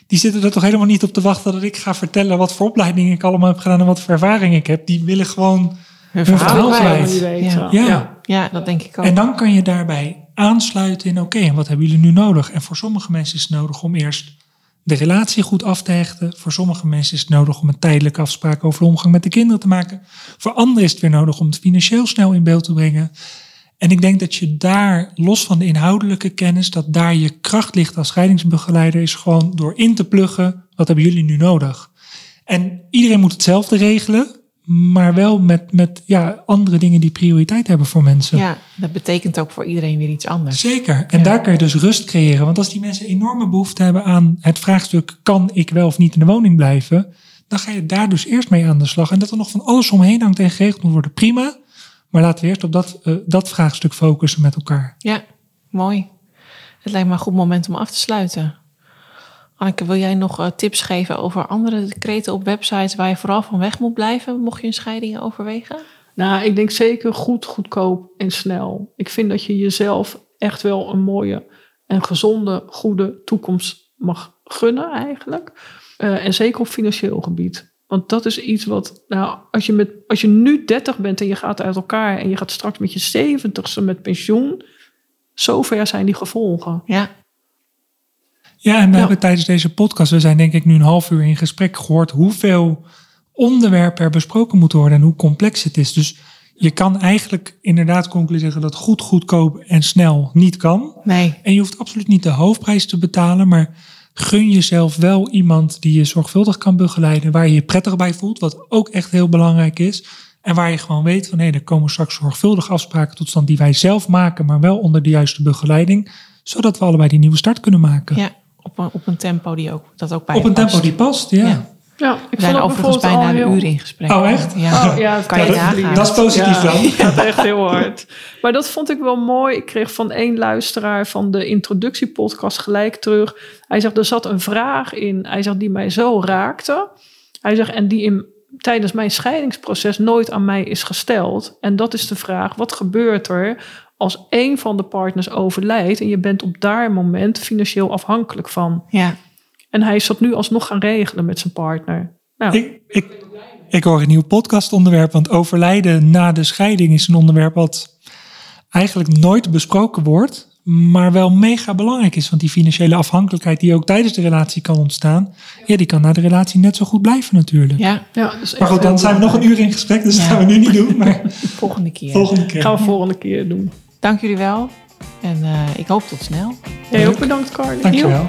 Die zitten er toch helemaal niet op te wachten dat ik ga vertellen wat voor opleiding ik allemaal heb gedaan en wat voor ervaring ik heb. Die willen gewoon Hun verhaal kwijt. Ja. Ja. Ja, dat denk ik ook. En dan kan je daarbij aansluiten in, oké, en wat hebben jullie nu nodig? En voor sommige mensen is het nodig om eerst de relatie goed af te hechten. Voor sommige mensen is het nodig om een tijdelijke afspraak over de omgang met de kinderen te maken. Voor anderen is het weer nodig om het financieel snel in beeld te brengen. En ik denk dat je daar, los van de inhoudelijke kennis, dat daar je kracht ligt als scheidingsbegeleider, is gewoon door in te pluggen, wat hebben jullie nu nodig? En iedereen moet hetzelfde regelen, maar wel met, met ja, andere dingen die prioriteit hebben voor mensen. Ja, dat betekent ook voor iedereen weer iets anders. Zeker. En daar kan je dus rust creëren. Want als die mensen enorme behoefte hebben aan het vraagstuk: kan ik wel of niet in de woning blijven? Dan ga je daar dus eerst mee aan de slag. En dat er nog van alles omheen hangt en geregeld moet worden, prima. Maar laten we eerst op dat, eh, dat vraagstuk focussen met elkaar. Ja, mooi. Het lijkt me een goed moment om af te sluiten. Anneke, wil jij nog eh, tips geven over andere decreten op websites waar je vooral van weg moet blijven, mocht je een scheiding overwegen? Nou, ik denk zeker goed, goedkoop en snel. Ik vind dat je jezelf echt wel een mooie en gezonde, goede toekomst mag gunnen eigenlijk. Eh, en zeker op financieel gebied. Want dat is iets wat, nou, als je, met, als je nu 30 bent en je gaat uit elkaar en je gaat straks met je 70ste met pensioen, zover zijn die gevolgen. Ja, Ja, en we Ja. hebben tijdens deze podcast, we zijn denk ik nu een half uur in gesprek gehoord hoeveel onderwerpen er besproken moeten worden en hoe complex het is. Dus je kan eigenlijk inderdaad concluderen dat goed, goedkoop en snel niet kan. nee. En je hoeft absoluut niet de hoofdprijs te betalen, maar gun jezelf wel iemand die je zorgvuldig kan begeleiden, waar je je prettig bij voelt, wat ook echt heel belangrijk is. En waar je gewoon weet van hé, er komen straks zorgvuldig afspraken tot stand die wij zelf maken, maar wel onder de juiste begeleiding, zodat we allebei die nieuwe start kunnen maken. Ja, op een, op een tempo die ook, dat ook bij Op een tempo die past, ja. Ja. Ja, We ik zijn het overigens bijvoorbeeld bijna al een heel- uur in gesprek. Oh, echt? Ja, Oh, ja, kan je dat, is positief Ja. dan. Gaat echt heel hard. Maar dat vond ik wel mooi. Ik kreeg van één luisteraar van de introductiepodcast gelijk terug. Hij zegt, er zat een vraag in. Hij zegt, die mij zo raakte. Hij zegt, en die in, tijdens mijn scheidingsproces nooit aan mij is gesteld. En dat is de vraag, wat gebeurt er als één van de partners overlijdt... en je bent op daar moment financieel afhankelijk van? Ja, En hij is dat nu alsnog gaan regelen met zijn partner. Nou, Ik, ik, ik hoor een nieuw podcastonderwerp, want overlijden na de scheiding is een onderwerp wat eigenlijk nooit besproken wordt, maar wel mega belangrijk is. Want die financiële afhankelijkheid die ook tijdens de relatie kan ontstaan, ja, die kan na de relatie net zo goed blijven natuurlijk. ja, ja, Maar goed, dan zijn we nog een uur in gesprek, dus dat gaan we nu niet doen. Maar volgende keer. volgende keer. gaan we volgende keer doen. Dank jullie wel. En eh, ik hoop tot snel. Jij ook bedankt, Carly. Dankjewel.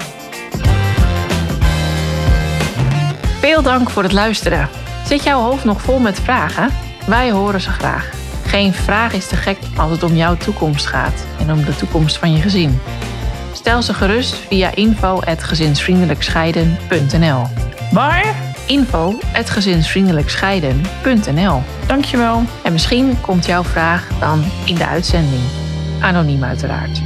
Veel dank voor het luisteren. Zit jouw hoofd nog vol met vragen? Wij horen ze graag. Geen vraag is te gek als het om jouw toekomst gaat en om de toekomst van je gezin. Stel ze gerust via info@gezinsvriendelijkscheiden.nl. Waar? info.gezinsvriendelijkscheiden.nl Dankjewel. En misschien komt jouw vraag dan in de uitzending. Anoniem uiteraard.